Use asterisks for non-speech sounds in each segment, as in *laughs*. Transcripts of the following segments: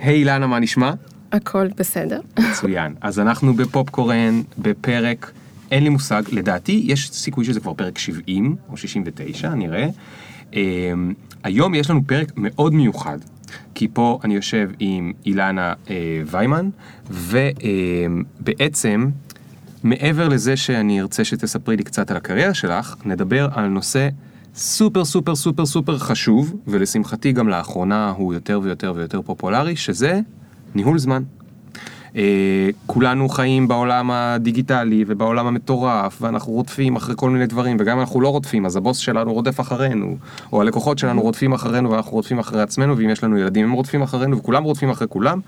היי אילנה, מה נשמע? הכל בסדר. מצוין. אז אנחנו בפופקורן, בפרק, אין לי מושג, לדעתי יש סיכוי שזה כבר פרק 70 או 69, נראה. אמ, היום יש לנו פרק מאוד מיוחד, כי פה אני יושב עם אילנה אה, ויימן, ובעצם, מעבר לזה שאני ארצה שתספרי לי קצת על הקריירה שלך, נדבר על נושא סופר סופר סופר סופר חשוב, ולשמחתי גם לאחרונה הוא יותר ויותר ויותר פופולרי, שזה ניהול זמן. Uh, כולנו חיים בעולם הדיגיטלי ובעולם המטורף ואנחנו רודפים אחרי כל מיני דברים וגם אם אנחנו לא רודפים אז הבוס שלנו רודף אחרינו או הלקוחות שלנו רודפים אחרינו ואנחנו רודפים אחרי עצמנו ואם יש לנו ילדים הם רודפים אחרינו וכולם רודפים אחרי כולם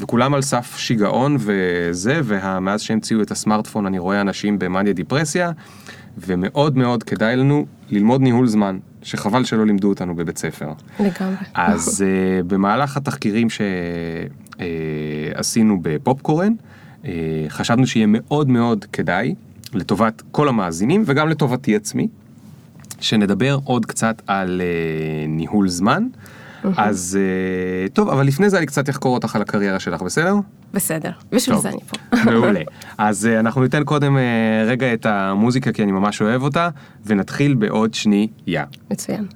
וכולם על סף שיגעון וזה ומאז שהמציאו את הסמארטפון אני רואה אנשים במאניה דיפרסיה ומאוד מאוד כדאי לנו ללמוד ניהול זמן, שחבל שלא לימדו אותנו בבית ספר. לגמרי. אז uh, במהלך התחקירים שעשינו uh, בפופקורן, uh, חשבנו שיהיה מאוד מאוד כדאי, לטובת כל המאזינים וגם לטובתי עצמי, שנדבר עוד קצת על uh, ניהול זמן. אז uh, טוב, אבל לפני זה אני קצת אחקור אותך על הקריירה שלך, בסדר? בסדר, בשביל זה אני פה. מעולה. אז uh, אנחנו ניתן קודם uh, רגע את המוזיקה כי אני ממש אוהב אותה, ונתחיל בעוד שנייה. מצוין.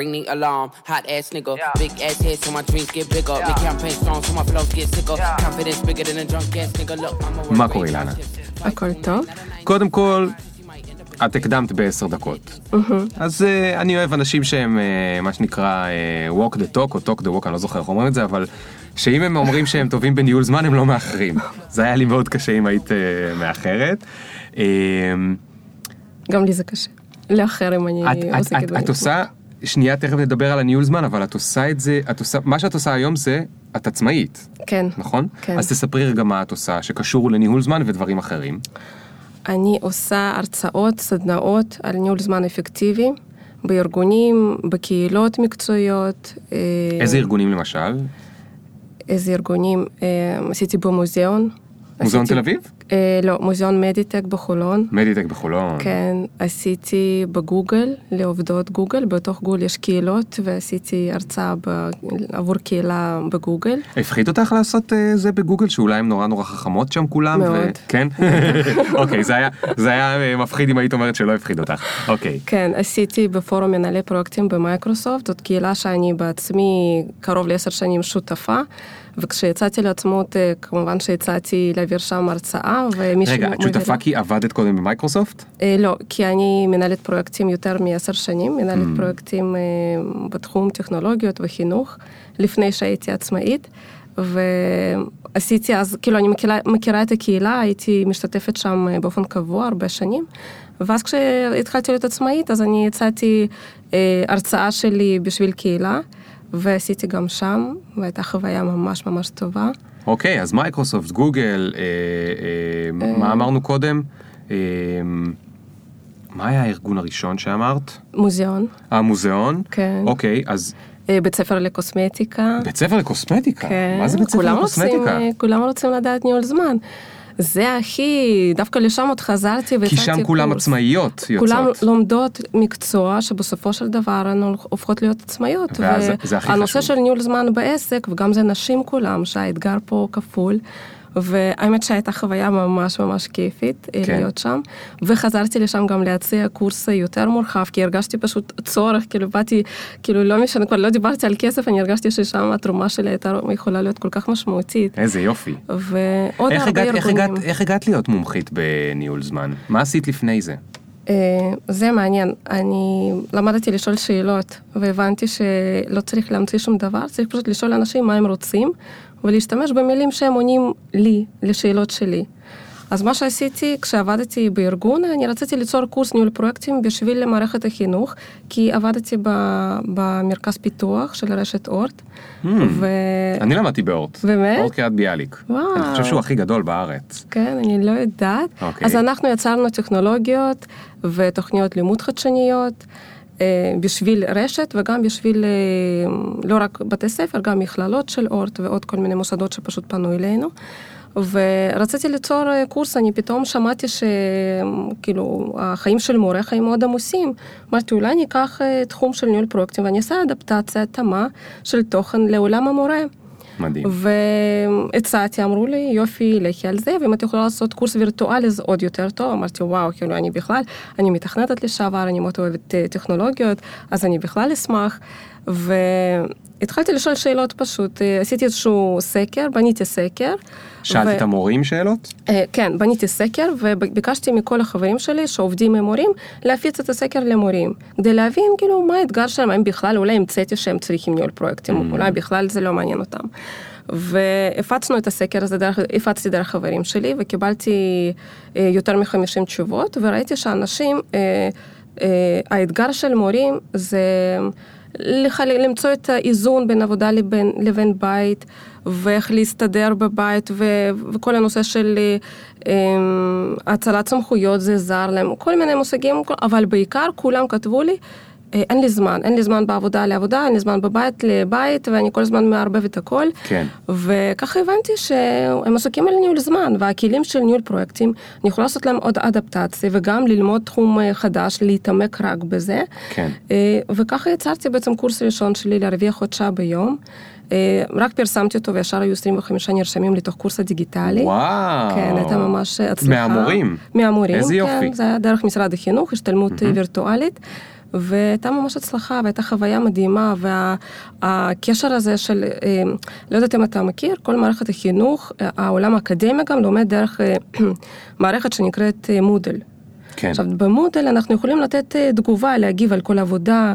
Ring the alarm, hot ass nigga. Yeah. Big ass head so my dreams get bigger. Yeah. Big campaign strong so my flows get sicker. Yeah. Confidence bigger than a drunk ass nigga. Look, I'm a מה קורה אילנה? הכל טוב. קודם כל, את הקדמת בעשר דקות. אז uh, אני אוהב אנשים שהם uh, מה שנקרא uh, walk the talk או talk the walk, אני לא זוכר איך אומרים את זה, אבל שאם הם אומרים שהם טובים בניהול זמן הם לא מאחרים. *laughs* זה היה לי מאוד קשה אם היית uh, מאחרת. Uh, גם לי זה קשה. לאחר אם אני עוסקת בניהול. את עושה, שנייה תכף נדבר על הניהול זמן, אבל את עושה את זה, את עושה, מה שאת עושה היום זה, את עצמאית. כן. נכון? כן. אז תספרי רגע מה את עושה שקשור לניהול זמן ודברים אחרים. אני עושה הרצאות, סדנאות על ניהול זמן אפקטיבי בארגונים, בקהילות מקצועיות. איזה ארגונים למשל? איזה ארגונים? עשיתי במוזיאון. מוזיאון תל אביב? אה, לא, מוזיאון מדיטק בחולון. מדיטק בחולון. כן, עשיתי בגוגל, לעובדות גוגל, בתוך גוגל יש קהילות, ועשיתי הרצאה ב... עבור קהילה בגוגל. הפחיד אותך לעשות אה, זה בגוגל, שאולי הם נורא נורא חכמות שם כולם? מאוד. ו... כן? *laughs* אוקיי, זה היה, זה היה אה, מפחיד אם היית אומרת שלא הפחיד אותך. אוקיי. כן, עשיתי בפורום מנהלי פרויקטים במייקרוסופט, זאת קהילה שאני בעצמי קרוב לעשר שנים שותפה. וכשיצאתי לעצמאות, אה, כמובן שיצאתי להעביר שם הרצאה, ומישהו... רגע, את שותפה כי עבדת קודם במייקרוסופט? אה, לא, כי אני מנהלת פרויקטים יותר מעשר שנים, מנהלת mm. פרויקטים אה, בתחום טכנולוגיות וחינוך, לפני שהייתי עצמאית. ועשיתי אז, כאילו אני מכירה, מכירה את הקהילה, הייתי משתתפת שם באופן קבוע הרבה שנים. ואז כשהתחלתי להיות עצמאית, אז אני יצאתי אה, הרצאה שלי בשביל קהילה. ועשיתי גם שם, והייתה חוויה ממש ממש טובה. אוקיי, אז מייקרוסופט, גוגל, אה, אה, מה אמרנו קודם? אה, מה היה הארגון הראשון שאמרת? מוזיאון. אה, מוזיאון? כן. אוקיי, אז... בית ספר לקוסמטיקה. בית ספר לקוסמטיקה? כן. מה זה בית ספר לקוסמטיקה? רוצים, כולם רוצים לדעת ניהול זמן. זה הכי, דווקא לשם עוד חזרתי והצעתי קורס. כי שם כולם קורס. עצמאיות יוצאות. כולם לומדות מקצוע שבסופו של דבר הן הופכות להיות עצמאיות. וזה הכי חשוב. והנושא של ניהול זמן בעסק, וגם זה נשים כולם, שהאתגר פה כפול. והאמת שהייתה חוויה ממש ממש כיפית אה, כן. להיות שם, וחזרתי לשם גם להציע קורס יותר מורחב, כי הרגשתי פשוט צורך, כאילו באתי, כאילו לא משנה, כבר לא דיברתי על כסף, אני הרגשתי ששם התרומה שלי הייתה יכולה להיות כל כך משמעותית. איזה יופי. ועוד הרבה הגעת, ארגונים. איך הגעת, איך הגעת להיות מומחית בניהול זמן? מה עשית לפני זה? אה, זה מעניין, אני למדתי לשאול שאלות והבנתי שלא צריך להמציא שום דבר, צריך פשוט לשאול אנשים מה הם רוצים ולהשתמש במילים שהם עונים לי, לשאלות שלי. אז מה שעשיתי כשעבדתי בארגון, אני רציתי ליצור קורס ניהול פרויקטים בשביל מערכת החינוך, כי עבדתי במרכז פיתוח של רשת אורט. Mm, ו... אני למדתי באורט. באמת? אורט קריית ביאליק. וואו. אני חושב שהוא הכי גדול בארץ. כן, אני לא יודעת. אוקיי. אז אנחנו יצרנו טכנולוגיות ותוכניות לימוד חדשניות. אה, בשביל רשת וגם בשביל אה, לא רק בתי ספר, גם מכללות של אורט ועוד כל מיני מוסדות שפשוט פנו אלינו. ורציתי ליצור אה, קורס, אני פתאום שמעתי שכאילו החיים של מורה חיים מאוד עמוסים. אמרתי, אולי אני אקח תחום של ניהול פרויקטים ואני אעשה אדפטציה, התאמה של תוכן לעולם המורה. מדהים. והצעתי, אמרו לי, יופי, לכי על זה, ואם את יכולה לעשות קורס וירטואלי זה עוד יותר טוב. אמרתי, וואו, כאילו, אני בכלל, אני מתכנתת לשעבר, אני מאוד אוהבת אה, טכנולוגיות, אז אני בכלל אשמח. והתחלתי לשאול שאלות פשוט, אה, עשיתי איזשהו סקר, בניתי סקר. שאלת ו... את המורים שאלות? אה, כן, בניתי סקר וביקשתי מכל החברים שלי שעובדים עם מורים להפיץ את הסקר למורים, כדי להבין כאילו מה האתגר שלהם, האם בכלל אולי המצאתי שהם צריכים ניהול פרויקטים, mm. אולי בכלל זה לא מעניין אותם. והפצנו את הסקר הזה, דרך, הפצתי דרך חברים שלי וקיבלתי אה, יותר מ-50 תשובות וראיתי שאנשים, האתגר של מורים זה למצוא את האיזון בין עבודה לבין, לבין בית, ואיך להסתדר בבית, ו, וכל הנושא של אה, הצלת סמכויות זה זר להם, כל מיני מושגים, אבל בעיקר כולם כתבו לי, אה, אין לי זמן, אין לי זמן בעבודה לעבודה, אין לי זמן בבית לבית, ואני כל הזמן מערבב את הכל. כן. וככה הבנתי שהם עסוקים על ניהול זמן, והכלים של ניהול פרויקטים, אני יכולה לעשות להם עוד אדפטציה, וגם ללמוד תחום אה, חדש, להתעמק רק בזה. כן. אה, וככה יצרתי בעצם קורס ראשון שלי להרוויח עוד שעה ביום. רק פרסמתי אותו וישר היו 25 נרשמים לתוך קורס הדיגיטלי. וואו. כן, הייתה ממש הצלחה. מהמורים. מהמורים, איזה יופי. כן, זה היה דרך משרד החינוך, השתלמות mm-hmm. וירטואלית. והייתה ממש הצלחה והייתה חוויה מדהימה והקשר הזה של, אה, לא יודעת אם אתה מכיר, כל מערכת החינוך, העולם האקדמי גם לומד דרך אה, *clears throat* מערכת שנקראת אה, מודל. כן. עכשיו במודל אנחנו יכולים לתת תגובה, להגיב על כל עבודה.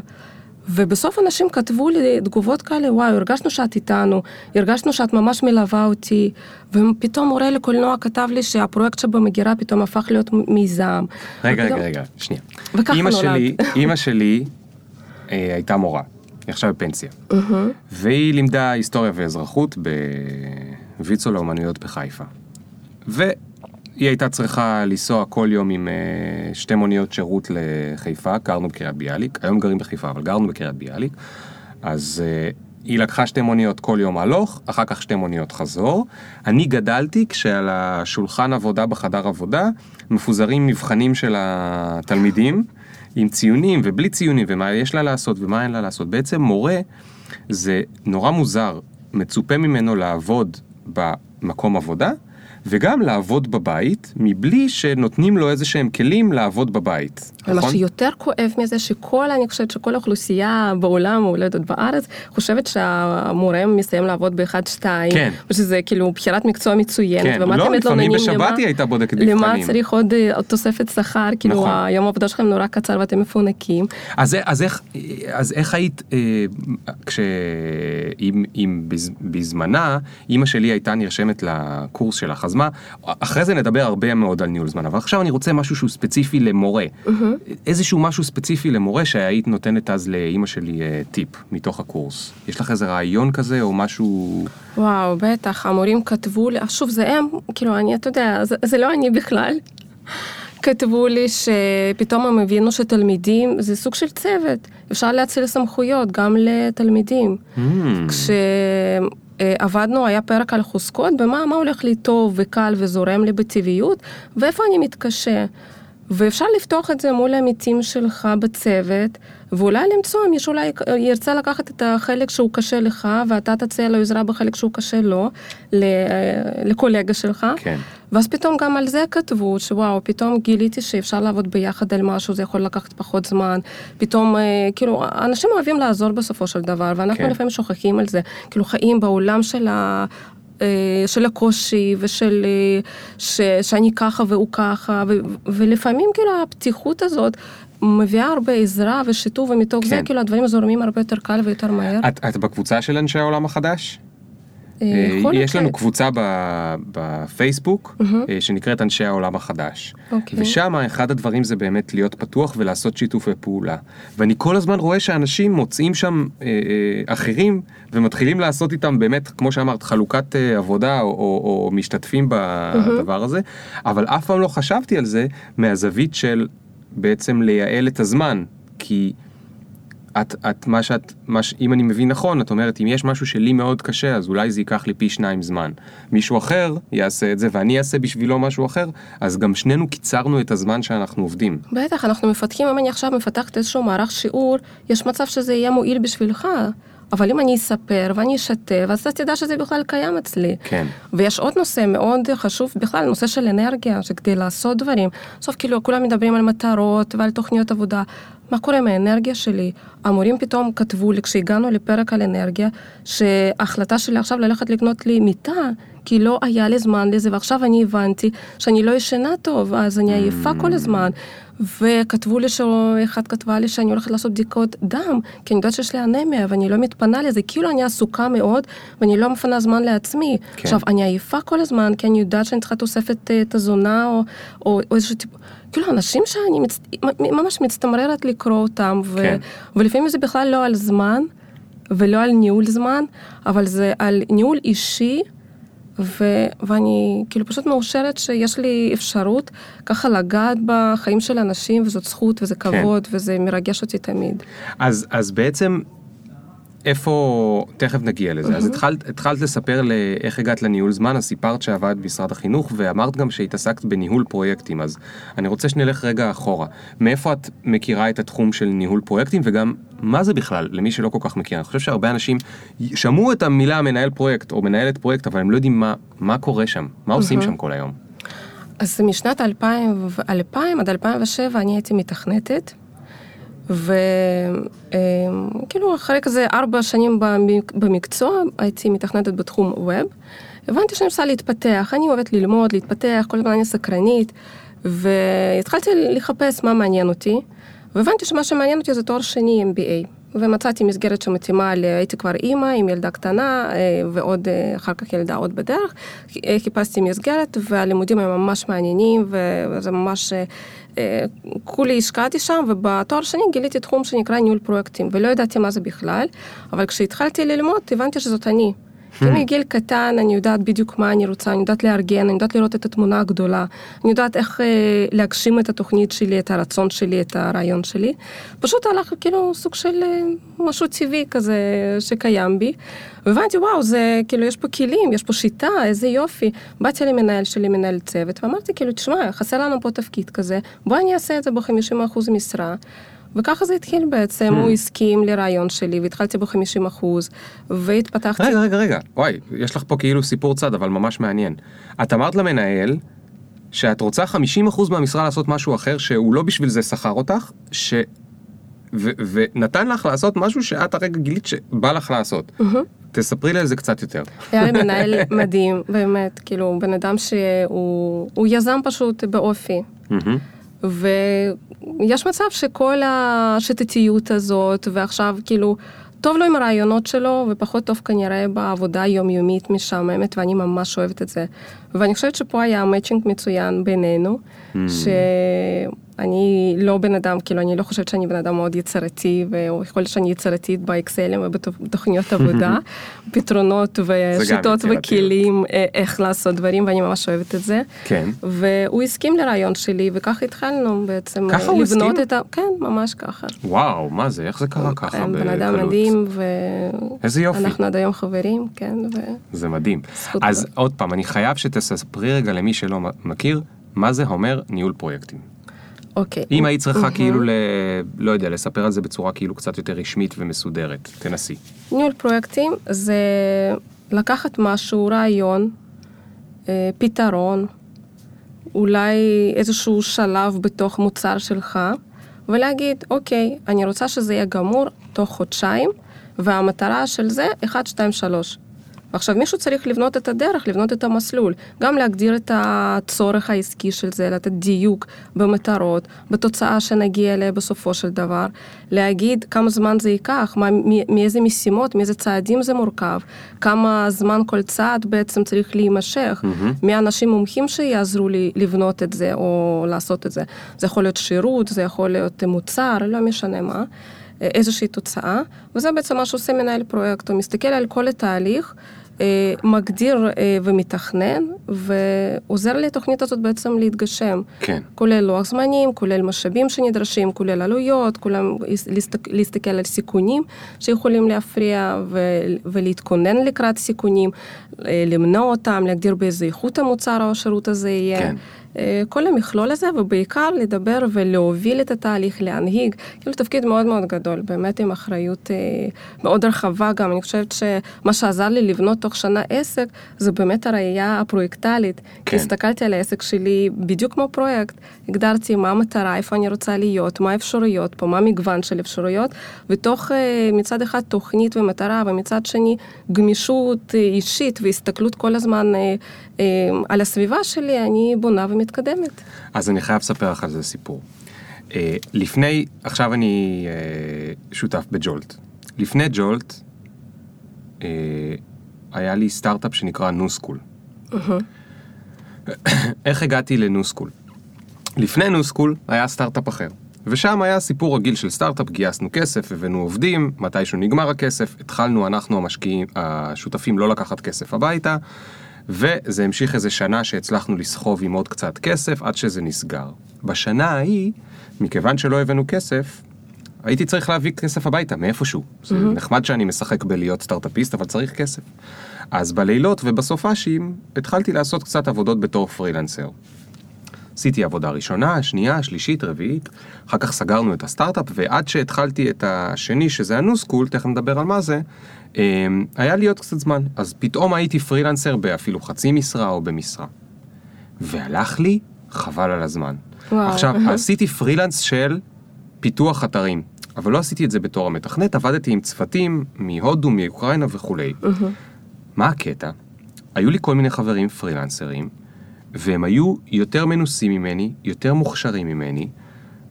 ובסוף אנשים כתבו לי תגובות כאלה, וואי, הרגשנו שאת איתנו, הרגשנו שאת ממש מלווה אותי, ופתאום מורה לקולנוע כתב לי שהפרויקט שבמגירה פתאום הפך להיות מיזם. רגע, ופתאום... רגע, רגע, שנייה. וככה נולד. שלי, *laughs* אימא שלי אה, הייתה מורה, היא עכשיו בפנסיה, uh-huh. והיא לימדה היסטוריה ואזרחות בוויצו לאומנויות בחיפה. ו... היא הייתה צריכה לנסוע כל יום עם uh, שתי מוניות שירות לחיפה, גרנו בקריית ביאליק, היום גרים בחיפה, אבל גרנו בקריית ביאליק, אז uh, היא לקחה שתי מוניות כל יום הלוך, אחר כך שתי מוניות חזור. אני גדלתי כשעל השולחן עבודה בחדר עבודה מפוזרים מבחנים של התלמידים, עם ציונים ובלי ציונים, ומה יש לה לעשות ומה אין לה לעשות. בעצם מורה זה נורא מוזר, מצופה ממנו לעבוד במקום עבודה, וגם לעבוד בבית, מבלי שנותנים לו איזה שהם כלים לעבוד בבית. נכון? מה שיותר כואב מזה, שכל, אני חושבת שכל האוכלוסייה בעולם, או לא יודעת בארץ, חושבת שהמורה מסיים לעבוד באחד-שתיים. כן. ושזה כאילו בחירת מקצוע מצוינת. כן, לא, לפעמים בשבת היא הייתה בודקת מבחנים. למה צריך עוד אה, תוספת שכר, כאילו נכון. היום העבודה שלכם נורא קצר ואתם מפונקים. אז, אז, איך, אז איך היית, אה, כש... אם, אם בזמנה, אימא שלי הייתה נרשמת לקורס שלך, אז מה, אחרי זה נדבר הרבה מאוד על ניהול זמן, אבל עכשיו אני רוצה משהו שהוא ספציפי למורה. Mm-hmm. איזשהו משהו ספציפי למורה שהיית נותנת אז לאימא שלי אה, טיפ מתוך הקורס. יש לך איזה רעיון כזה או משהו... וואו, בטח, המורים כתבו לי, שוב, זה הם, כאילו, אני, אתה יודע, זה, זה לא אני בכלל. כתבו לי שפתאום הם הבינו שתלמידים זה סוג של צוות, אפשר להציל סמכויות גם לתלמידים. Mm. כש... אה, עבדנו, היה פרק על חוזקות, במה מה הולך לי טוב וקל וזורם לי בטבעיות, ואיפה אני מתקשה. ואפשר לפתוח את זה מול העמיתים שלך בצוות, ואולי למצוא, מישהו אולי ירצה לקחת את החלק שהוא קשה לך, ואתה תציע לו עזרה בחלק שהוא קשה לו, לקולגה שלך. כן. ואז פתאום גם על זה כתבו, שוואו, פתאום גיליתי שאפשר לעבוד ביחד על משהו, זה יכול לקחת פחות זמן. פתאום, אה, כאילו, אנשים אוהבים לעזור בסופו של דבר, ואנחנו כן. לפעמים שוכחים על זה. כאילו, חיים בעולם של. אה, של הקושי ושל אה, ש, שאני ככה והוא ככה ו, ולפעמים כאילו הפתיחות הזאת מביאה הרבה עזרה ושיתוף ומתוך כן. זה כאילו הדברים זורמים הרבה יותר קל ויותר מהר. את, את בקבוצה של אנשי העולם החדש? אה, אה, יש לנו קבוצה בפייסבוק אה, שנקראת אנשי העולם החדש. אוקיי. ושם אחד הדברים זה באמת להיות פתוח ולעשות שיתופי פעולה. ואני כל הזמן רואה שאנשים מוצאים שם אחרים ומתחילים לעשות איתם באמת, כמו שאמרת, חלוקת עבודה או משתתפים בדבר הזה, אבל אף פעם לא חשבתי על זה מהזווית של בעצם לייעל את הזמן. כי את, את, מה שאת, מה ש... אם אני מבין נכון, את אומרת, אם יש משהו שלי מאוד קשה, אז אולי זה ייקח לי פי שניים זמן. מישהו אחר יעשה את זה, ואני אעשה בשבילו משהו אחר, אז גם שנינו קיצרנו את הזמן שאנחנו עובדים. בטח, אנחנו מפתחים, אם אני עכשיו מפתחת איזשהו מערך שיעור, יש מצב שזה יהיה מועיל בשבילך. אבל אם אני אספר ואני אשתף, אז אתה תדע שזה בכלל קיים אצלי. כן. ויש עוד נושא מאוד חשוב בכלל, נושא של אנרגיה, שכדי לעשות דברים, בסוף כאילו כולם מדברים על מטרות ועל תוכניות עבודה. מה קורה עם האנרגיה שלי? המורים פתאום כתבו לי, כשהגענו לפרק על אנרגיה, שההחלטה שלי עכשיו ללכת לקנות לי מיטה, כי לא היה לי זמן לזה, ועכשיו אני הבנתי שאני לא ישנה טוב, אז אני עייפה כל הזמן. וכתבו לי, שאחת כתבה לי שאני הולכת לעשות בדיקות דם, כי אני יודעת שיש לי אנמיה ואני לא מתפנה לזה, כאילו אני עסוקה מאוד ואני לא מפנה זמן לעצמי. כן. עכשיו, אני עייפה כל הזמן, כי אני יודעת שאני צריכה תוספת אה, תזונה או, או, או איזשהו טיפ... כאילו, אנשים שאני מצ... ממש מצטמררת לקרוא אותם, ו... כן. ולפעמים זה בכלל לא על זמן ולא על ניהול זמן, אבל זה על ניהול אישי. ו- ואני כאילו פשוט מאושרת שיש לי אפשרות ככה לגעת בחיים של אנשים, וזאת זכות וזה כן. כבוד כן. וזה מרגש אותי תמיד. אז, אז בעצם איפה, תכף נגיע לזה, mm-hmm. אז התחלת, התחלת לספר לאיך הגעת לניהול זמן, אז סיפרת שעבדת במשרד החינוך, ואמרת גם שהתעסקת בניהול פרויקטים, אז אני רוצה שנלך רגע אחורה. מאיפה את מכירה את התחום של ניהול פרויקטים, וגם מה זה בכלל, למי שלא כל כך מכיר? אני חושב שהרבה אנשים שמעו את המילה מנהל פרויקט או מנהלת פרויקט, אבל הם לא יודעים מה, מה קורה שם, מה mm-hmm. עושים שם כל היום. אז משנת 2000, 2000 עד 2007 אני הייתי מתכנתת. וכאילו אחרי כזה ארבע שנים במקצוע הייתי מתכנתת בתחום ווב. הבנתי שאני רוצה להתפתח, אני אוהבת ללמוד, להתפתח, כל הזמן אני סקרנית, והתחלתי לחפש מה מעניין אותי, והבנתי שמה שמעניין אותי זה תואר שני MBA. ומצאתי מסגרת שמתאימה, הייתי כבר אימא עם ילדה קטנה אה, ועוד, אה, אחר כך ילדה עוד בדרך. אה, חיפשתי מסגרת והלימודים הם ממש מעניינים וזה ממש, כולי השקעתי שם ובתואר שני גיליתי תחום שנקרא ניהול פרויקטים ולא ידעתי מה זה בכלל, אבל כשהתחלתי ללמוד הבנתי שזאת אני. כי מגיל קטן אני יודעת בדיוק מה אני רוצה, אני יודעת לארגן, אני יודעת לראות את התמונה הגדולה, אני יודעת איך אה, להגשים את התוכנית שלי, את הרצון שלי, את הרעיון שלי. פשוט הלך כאילו סוג של אה, משהו טבעי כזה שקיים בי. והבנתי, וואו, זה כאילו, יש פה כלים, יש פה שיטה, איזה יופי. באתי למנהל שלי, מנהל צוות, ואמרתי, כאילו, תשמע, חסר לנו פה תפקיד כזה, בוא אני אעשה את זה ב-50% משרה. וככה זה התחיל בעצם, הוא hmm. הסכים לרעיון שלי והתחלתי ב-50 אחוז והתפתחתי. רגע, רגע, רגע, וואי, יש לך פה כאילו סיפור צד, אבל ממש מעניין. את אמרת למנהל שאת רוצה 50 אחוז מהמשרה לעשות משהו אחר, שהוא לא בשביל זה שכר אותך, ש... ו- ונתן לך לעשות משהו שאת הרגע גילית שבא לך לעשות. תספרי לי על זה קצת יותר. היה לי מנהל *laughs* מדהים, באמת, כאילו, בן אדם שהוא יזם פשוט באופי. ויש מצב שכל השיטתיות הזאת, ועכשיו כאילו, טוב לו עם הרעיונות שלו, ופחות טוב כנראה בעבודה היומיומית משעממת, ואני ממש אוהבת את זה. ואני חושבת שפה היה מאצ'ינג מצוין בינינו, mm. אני לא בן אדם, כאילו, אני לא חושבת שאני בן אדם מאוד יצירתי, ויכול להיות שאני יצירתית באקסלים ובתוכניות *laughs* עבודה, פתרונות ושיטות וכלים אה, איך לעשות דברים, ואני ממש אוהבת את זה. כן. והוא הסכים לרעיון שלי, וככה התחלנו בעצם ככה הוא הסכים? את ה... כן, ממש ככה. וואו, מה זה, איך זה קרה ככה בקלות? בן אדם מדהים, ו... איזה יופי. אנחנו עד היום חברים, כן, ו... זה מדהים. אז עוד פעם, אני חייב שתספרי רגע למי שלא מכיר, מה זה אומר ניהול פרויקטים. אוקיי. אם היית צריכה כאילו, ל... לא יודע, לספר על זה בצורה כאילו קצת יותר רשמית ומסודרת, תנסי. ניהול פרויקטים זה לקחת משהו, רעיון, אה, פתרון, אולי איזשהו שלב בתוך מוצר שלך, ולהגיד, אוקיי, אני רוצה שזה יהיה גמור תוך חודשיים, והמטרה של זה, 1, 2, 3. עכשיו מישהו צריך לבנות את הדרך, לבנות את המסלול, גם להגדיר את הצורך העסקי של זה, לתת דיוק במטרות, בתוצאה שנגיע אליה בסופו של דבר, להגיד כמה זמן זה ייקח, מה, מאיזה משימות, מאיזה צעדים זה מורכב, כמה זמן כל צעד בעצם צריך להימשך, mm-hmm. מי האנשים מומחים שיעזרו לי לבנות את זה או לעשות את זה. זה יכול להיות שירות, זה יכול להיות מוצר, לא משנה מה. איזושהי תוצאה, וזה בעצם מה שעושה מנהל פרויקט, הוא מסתכל על כל התהליך אה, מגדיר אה, ומתכנן, ועוזר לתוכנית הזאת בעצם להתגשם. כן. כולל לוח זמנים, כולל משאבים שנדרשים, כולל עלויות, כולל להסתכל, להסתכל על סיכונים שיכולים להפריע ולהתכונן לקראת סיכונים, אה, למנוע אותם, להגדיר באיזה איכות המוצר או השירות הזה יהיה. כן. אה, כל המכלול הזה, ובעיקר לדבר ולהוביל את התהליך, להנהיג, כאילו תפקיד מאוד מאוד גדול, באמת עם אחריות אה, מאוד רחבה גם. אני חושבת שמה שעזר לי לבנות תוך שנה עסק, זה באמת הראייה הפרויקטלית. כן. הסתכלתי על העסק שלי בדיוק כמו פרויקט, הגדרתי מה המטרה, איפה אני רוצה להיות, מה האפשרויות פה, מה המגוון של אפשרויות, ותוך אה, מצד אחד תוכנית ומטרה, ומצד שני גמישות אישית והסתכלות כל הזמן על הסביבה שלי, אני בונה ומתקדמת. אז אני חייב לספר לך על זה סיפור. אה, לפני, עכשיו אני אה, שותף ב Jolt. לפני Jolt, אה, היה לי סטארט-אפ שנקרא New School. *coughs* איך הגעתי ל New School? לפני New School היה סטארט-אפ אחר. ושם היה סיפור רגיל של סטארט-אפ, גייסנו כסף, הבאנו עובדים, מתישהו נגמר הכסף, התחלנו אנחנו המשקיעים, השותפים לא לקחת כסף הביתה, וזה המשיך איזה שנה שהצלחנו לסחוב עם עוד קצת כסף עד שזה נסגר. בשנה ההיא, מכיוון שלא הבאנו כסף, הייתי צריך להביא כסף הביתה, מאיפשהו. זה נחמד שאני משחק בלהיות סטארט-אפיסט, אבל צריך כסף. אז בלילות ובסופאשים התחלתי לעשות קצת עבודות בתור פרילנסר. עשיתי עבודה ראשונה, שנייה, שלישית, רביעית, אחר כך סגרנו את הסטארט-אפ, ועד שהתחלתי את השני, שזה הניו סקול, תכף נדבר על מה זה, היה לי עוד קצת זמן. אז פתאום הייתי פרילנסר באפילו חצי משרה או במשרה. והלך לי חבל על הזמן. וואו. עכשיו, *laughs* עשיתי פרילנס של פיתוח אתרים, אבל לא עשיתי את זה בתור המתכנת, עבדתי עם צוותים מהודו, מאוקראינה וכולי. מה הקטע? היו לי כל מיני חברים פרילנסרים, והם היו יותר מנוסים ממני, יותר מוכשרים ממני,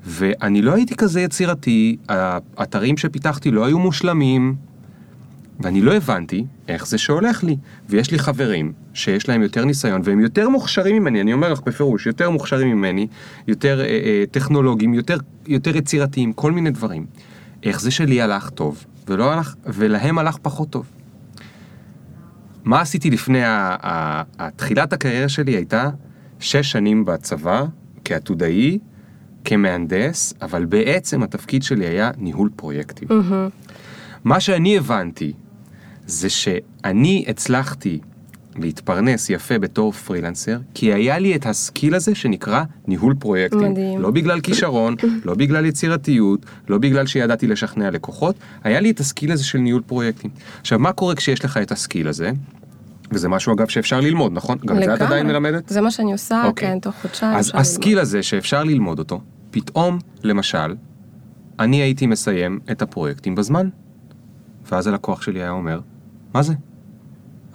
ואני לא הייתי כזה יצירתי, האתרים שפיתחתי לא היו מושלמים, ואני לא הבנתי איך זה שהולך לי. ויש לי חברים שיש להם יותר ניסיון, והם יותר מוכשרים ממני, אני אומר לך בפירוש, יותר מוכשרים ממני, יותר אה, אה, טכנולוגיים, יותר, יותר יצירתיים, כל מיני דברים. איך זה שלי הלך טוב, ולא הלך, ולהם הלך פחות טוב. מה עשיתי לפני, ה- ה- התחילת הקריירה שלי הייתה שש שנים בצבא, כעתודאי, כמהנדס, אבל בעצם התפקיד שלי היה ניהול פרויקטים. מה שאני הבנתי זה שאני הצלחתי להתפרנס יפה בתור פרילנסר, כי היה לי את ה skill הזה שנקרא ניהול פרויקטים. מדהים. לא בגלל כישרון, לא בגלל יצירתיות, לא בגלל שידעתי לשכנע לקוחות, היה לי את ה skill הזה של ניהול פרויקטים. עכשיו, מה קורה כשיש לך את ה skill הזה? וזה משהו אגב שאפשר ללמוד, נכון? גם את זה את. עדיין מלמדת? זה מה שאני עושה, אוקיי. כן, תוך חודשיים. אז ה skill הזה שאפשר ללמוד אותו, פתאום, למשל, אני הייתי מסיים את הפרויקטים בזמן. ואז הלקוח שלי היה אומר, מה זה?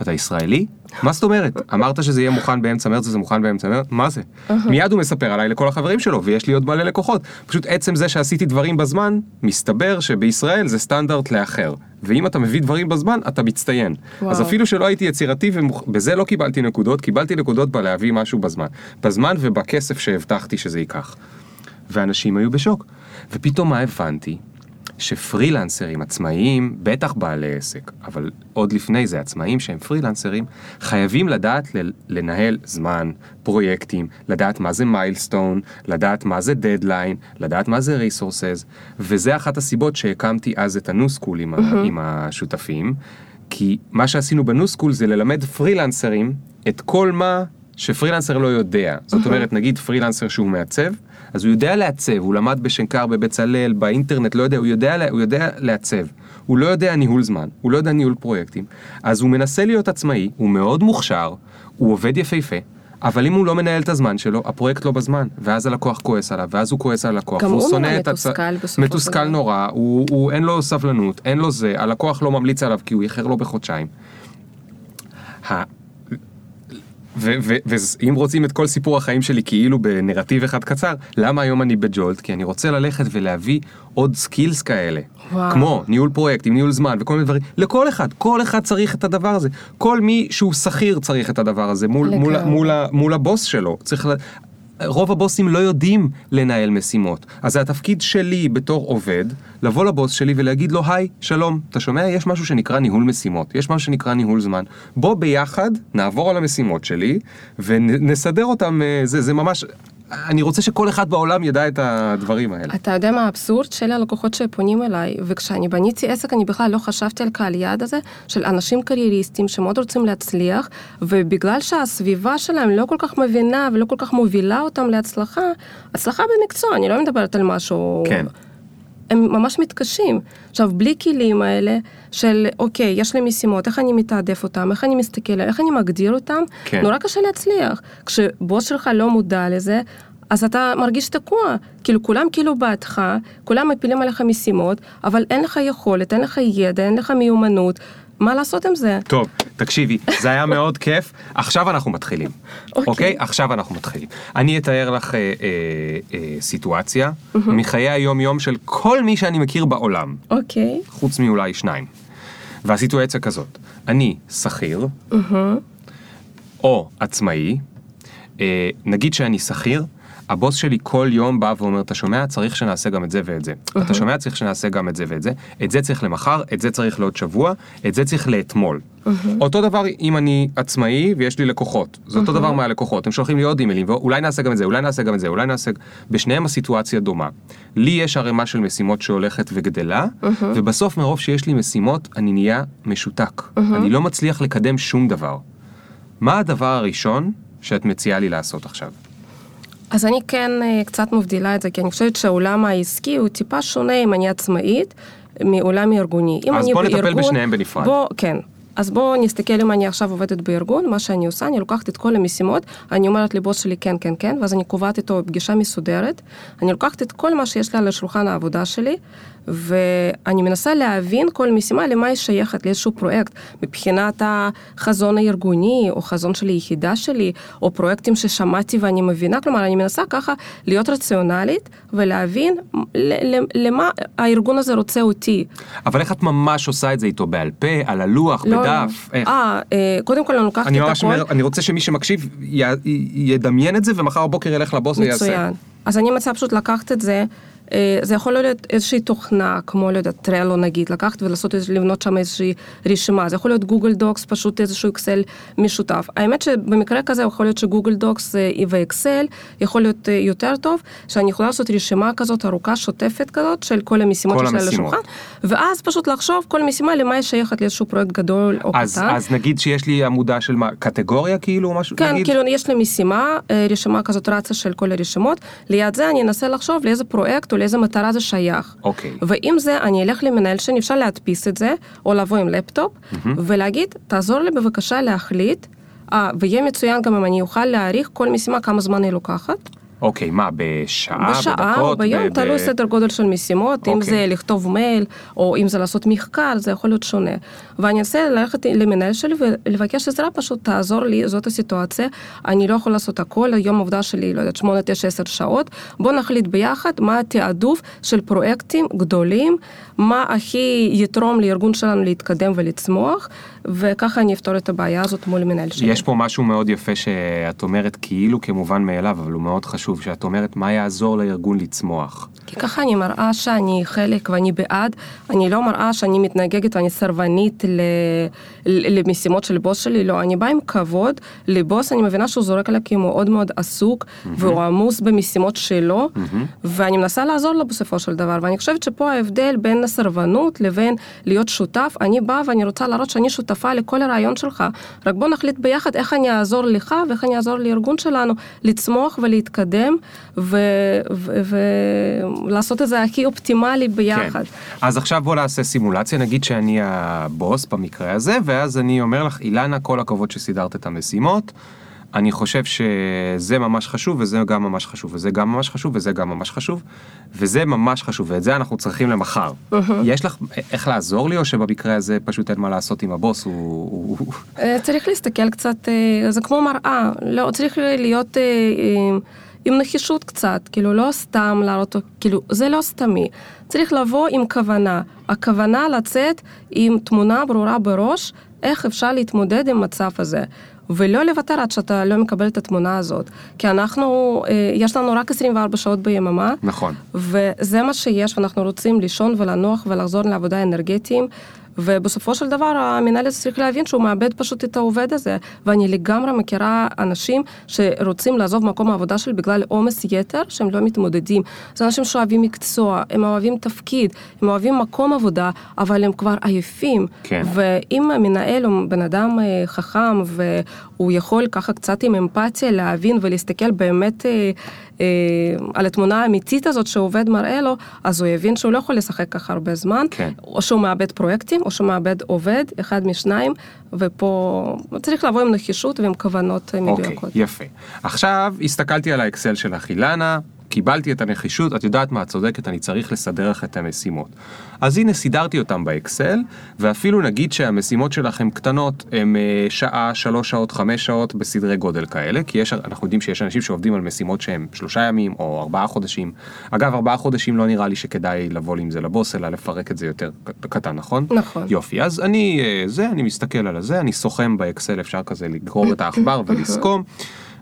אתה ישראלי? מה זאת אומרת? אמרת שזה יהיה מוכן באמצע מרץ וזה מוכן באמצע מרץ? מה זה? מיד הוא מספר עליי לכל החברים שלו, ויש לי עוד מלא לקוחות. פשוט עצם זה שעשיתי דברים בזמן, מסתבר שבישראל זה סטנדרט לאחר. ואם אתה מביא דברים בזמן, אתה מצטיין. וואו. אז אפילו שלא הייתי יצירתי, ובזה לא קיבלתי נקודות, קיבלתי נקודות בלהביא משהו בזמן. בזמן ובכסף שהבטחתי שזה ייקח. ואנשים היו בשוק. ופתאום מה הבנתי? שפרילנסרים עצמאיים, בטח בעלי עסק, אבל עוד לפני זה עצמאים שהם פרילנסרים, חייבים לדעת לנהל זמן, פרויקטים, לדעת מה זה milestone, לדעת מה זה דדליין, לדעת מה זה resources, וזה אחת הסיבות שהקמתי אז את ה New School עם, ה- עם השותפים, כי מה שעשינו ב New School זה ללמד פרילנסרים את כל מה שפרילנסר לא יודע. זאת אומרת, נגיד פרילנסר שהוא מעצב, אז הוא יודע לעצב, הוא למד בשנקר, בבצלאל, באינטרנט, לא יודע, הוא יודע, הוא יודע לעצב. הוא לא יודע ניהול זמן, הוא לא יודע ניהול פרויקטים. אז הוא מנסה להיות עצמאי, הוא מאוד מוכשר, הוא עובד יפהפה. אבל אם הוא לא מנהל את הזמן שלו, הפרויקט לא בזמן, ואז הלקוח כועס עליו, ואז הוא כועס על הלקוח, גם והוא הוא שונא את הצ... מתוסכל בסופו של מתוסכל. נורא, הוא, הוא, אין לו סבלנות, אין לו זה, הלקוח לא ממליץ עליו כי הוא איחר לו בחודשיים. ואם רוצים את כל סיפור החיים שלי כאילו בנרטיב אחד קצר, למה היום אני ב Jolt? כי אני רוצה ללכת ולהביא עוד skills כאלה. וואו. כמו ניהול פרויקטים, ניהול זמן וכל מיני דברים, לכל אחד, כל אחד צריך את הדבר הזה. כל מי שהוא שכיר צריך את הדבר הזה מול, מול. מול, מול הבוס שלו. צריך. רוב הבוסים לא יודעים לנהל משימות. אז זה התפקיד שלי בתור עובד, לבוא לבוס שלי ולהגיד לו, היי, שלום, אתה שומע? יש משהו שנקרא ניהול משימות, יש משהו שנקרא ניהול זמן. בוא ביחד נעבור על המשימות שלי ונסדר אותם, אה, זה, זה ממש... אני רוצה שכל אחד בעולם ידע את הדברים האלה. אתה יודע מה האבסורד? של הלקוחות שפונים אליי, וכשאני בניתי עסק אני בכלל לא חשבתי על קהל יעד הזה, של אנשים קרייריסטים שמאוד רוצים להצליח, ובגלל שהסביבה שלהם לא כל כך מבינה ולא כל כך מובילה אותם להצלחה, הצלחה במקצוע, אני לא מדברת על משהו... כן. הם ממש מתקשים. עכשיו, בלי כלים האלה של, אוקיי, יש לי משימות, איך אני מתעדף אותם, איך אני מסתכל, איך אני מגדיר אותם, כן. נורא קשה להצליח. כשבוס שלך לא מודע לזה, אז אתה מרגיש תקוע. כאילו, כולם כאילו בעדך, כולם מפילים עליך משימות, אבל אין לך יכולת, אין לך ידע, אין לך מיומנות. מה לעשות עם זה? טוב, תקשיבי, זה היה מאוד *laughs* כיף, עכשיו אנחנו מתחילים, אוקיי. אוקיי? עכשיו אנחנו מתחילים. אני אתאר לך אה, אה, אה, סיטואציה מחיי היום-יום של כל מי שאני מכיר בעולם, אוקיי, חוץ מאולי שניים. והסיטואציה כזאת, אני שכיר, או עצמאי, אה, נגיד שאני שכיר, הבוס שלי כל יום בא ואומר, אתה שומע? צריך שנעשה גם את זה ואת זה. אתה שומע? צריך שנעשה גם את זה ואת זה. את זה צריך למחר, את זה צריך לעוד שבוע, את זה צריך לאתמול. אותו דבר אם אני עצמאי ויש לי לקוחות. זה אותו דבר מהלקוחות, הם שולחים לי עוד אימיילים, ואולי נעשה גם את זה, אולי נעשה גם את זה, אולי נעשה... בשניהם הסיטואציה דומה. לי יש ערימה של משימות שהולכת וגדלה, ובסוף מרוב שיש לי משימות, אני נהיה משותק. אני לא מצליח לקדם שום דבר. מה הדבר הראשון שאת מציעה לי לעשות עכשיו? אז אני כן אה, קצת מבדילה את זה, כי אני חושבת שהעולם העסקי הוא טיפה שונה אם אני עצמאית מעולם הארגוני. אם אז בוא נטפל בארגון- בשניהם בנפרד. בוא, כן. אז בואו נסתכל אם אני עכשיו עובדת בארגון, מה שאני עושה, אני לוקחת את כל המשימות, אני אומרת לבוס שלי כן, כן, כן, ואז אני קובעת איתו פגישה מסודרת, אני לוקחת את כל מה שיש לי על השולחן העבודה שלי, ואני מנסה להבין כל משימה למה היא שייכת לאיזשהו פרויקט, מבחינת החזון הארגוני, או חזון של היחידה שלי, או פרויקטים ששמעתי ואני מבינה, כלומר, אני מנסה ככה להיות רציונלית ולהבין למה הארגון הזה רוצה אותי. אבל איך את ממש עושה את זה איתו? בעל פה, על הלוח, לא, בדף? איך? אה, אה, קודם כל אני לוקחת אני את הכל. אומר, אני רוצה שמי שמקשיב י- ידמיין את זה, ומחר בבוקר ילך לבוס ויעשה. מצוין. אז אני מציעה פשוט לקחת את זה, זה יכול להיות איזושהי תוכנה, כמו, לא יודעת, טרלו נגיד, לקחת ולעשות, לבנות שם איזושהי רשימה, זה יכול להיות גוגל דוקס, פשוט איזשהו אקסל משותף. האמת שבמקרה כזה יכול להיות שגוגל דוקס אה, ואקסל יכול להיות אה, יותר טוב, שאני יכולה לעשות רשימה כזאת ארוכה, שוטפת כזאת, של כל המשימות שיש לי על. השולחן, ואז פשוט לחשוב כל משימה למה היא שייכת לאיזשהו פרויקט גדול או אז, קטן. אז נגיד שיש לי עמודה של מה, קטגוריה כאילו, משהו? כן, נגיד? כאילו יש לי משימה, אה, רשימה כזאת רצה של כל הרשימות, ליד זה אני אנסה לחשוב לאיזה פרויקט או לאיזה מטרה זה שייך. אוקיי. ועם זה אני אלך למנהל שלי, אפשר להדפיס את זה, או לבוא עם לפטופ, ולהגיד, תעזור לי בבקשה להחליט, אה, ויהיה מצוין גם אם אני אוכל להעריך כל משימה כמה זמן היא לוקחת. אוקיי, מה, בשעה, בשעה בדקות? או ביום, ב- תלוי ב- סדר גודל של משימות, אם אוקיי. זה לכתוב מייל, או אם זה לעשות מחקר, זה יכול להיות שונה. ואני אנסה ללכת למנהל שלי ולבקש עזרה, פשוט תעזור לי, זאת הסיטואציה, אני לא יכול לעשות הכל, היום העובדה שלי, לא יודעת, 8, 9, 10 שעות, בוא נחליט ביחד מה התעדוף של פרויקטים גדולים, מה הכי יתרום לארגון שלנו להתקדם ולצמוח, וככה אני אפתור את הבעיה הזאת מול מנהל שלי. יש פה משהו מאוד יפה שאת אומרת כאילו כמובן מאליו, אבל הוא מאוד חשוב, שאת אומרת מה יעזור לארגון לצמוח. כי ככה אני מראה שאני חלק ואני בעד, אני לא מראה שאני מתנגדת ואני סרבנית ל... למשימות של בוס שלי, לא, אני באה עם כבוד לבוס, אני מבינה שהוא זורק עליו כי הוא מאוד מאוד עסוק, והוא עמוס במשימות שלו, ואני מנסה לעזור לו בסופו של דבר, ואני חושבת שפה ההבדל בין הסרבנות לבין להיות שותף, אני באה ואני רוצה להראות שאני שותפה לכל הרעיון שלך, רק בוא נחליט ביחד איך אני אעזור לך ואיך אני אעזור לארגון שלנו לצמוח ולהתקדם, ו... ו... ולעשות את זה הכי אופטימלי ביחד. כן. אז עכשיו בוא נעשה סימולציה, נגיד שאני הבוס במקרה הזה, ואז אני אומר לך, אילנה, כל הכבוד שסידרת את המשימות. אני חושב שזה ממש חשוב, וזה גם ממש חשוב, וזה גם ממש חשוב, וזה גם ממש חשוב, וזה ממש חשוב, ואת זה אנחנו צריכים למחר. יש לך איך לעזור לי, או שבמקרה הזה פשוט אין מה לעשות עם הבוס, הוא... אה, צריך להסתכל קצת, אה, זה כמו מראה, לא, צריך להיות אה, עם נחישות קצת, כאילו לא סתם להראות, כאילו זה לא סתמי, צריך לבוא עם כוונה, הכוונה לצאת עם תמונה ברורה בראש, איך אפשר להתמודד עם מצב הזה. ולא לוותר עד שאתה לא מקבל את התמונה הזאת. כי אנחנו, אה, יש לנו רק 24 שעות ביממה. נכון. וזה מה שיש, ואנחנו רוצים לישון ולנוח ולחזור לעבודה אנרגטיים. ובסופו של דבר המנהל צריך להבין שהוא מאבד פשוט את העובד הזה. ואני לגמרי מכירה אנשים שרוצים לעזוב מקום העבודה שלהם בגלל עומס יתר, שהם לא מתמודדים. זה אנשים שאוהבים מקצוע, הם אוהבים תפקיד, הם אוהבים מקום עבודה, אבל הם כבר עייפים. כן. ואם המנהל הוא בן אדם אה, חכם והוא יכול ככה קצת עם אמפתיה להבין ולהסתכל באמת אה, על התמונה האמיתית הזאת שעובד מראה לו, אז הוא יבין שהוא לא יכול לשחק ככה הרבה זמן, כן. או שהוא מאבד פרויקטים, או שהוא מאבד עובד, אחד משניים, ופה צריך לבוא עם נחישות ועם כוונות אה, אוקיי, מדויקות. יפה. עכשיו הסתכלתי על האקסל שלך, אילנה, קיבלתי את הנחישות, את יודעת מה, את צודקת, אני צריך לסדר לך את המשימות. אז הנה, סידרתי אותם באקסל, ואפילו נגיד שהמשימות שלך הן קטנות, הן אה, שעה, שלוש שעות, חמש שעות, בסדרי גודל כאלה, כי יש, אנחנו יודעים שיש אנשים שעובדים על משימות שהן שלושה ימים או ארבעה חודשים. אגב, ארבעה חודשים לא נראה לי שכדאי לבוא עם זה לבוס, אלא לפרק את זה יותר קטן, נכון? נכון. יופי, אז אני, אה, זה, אני מסתכל על הזה, אני סוכם באקסל, אפשר כזה לגרור את *coughs* העכבר ולסכום.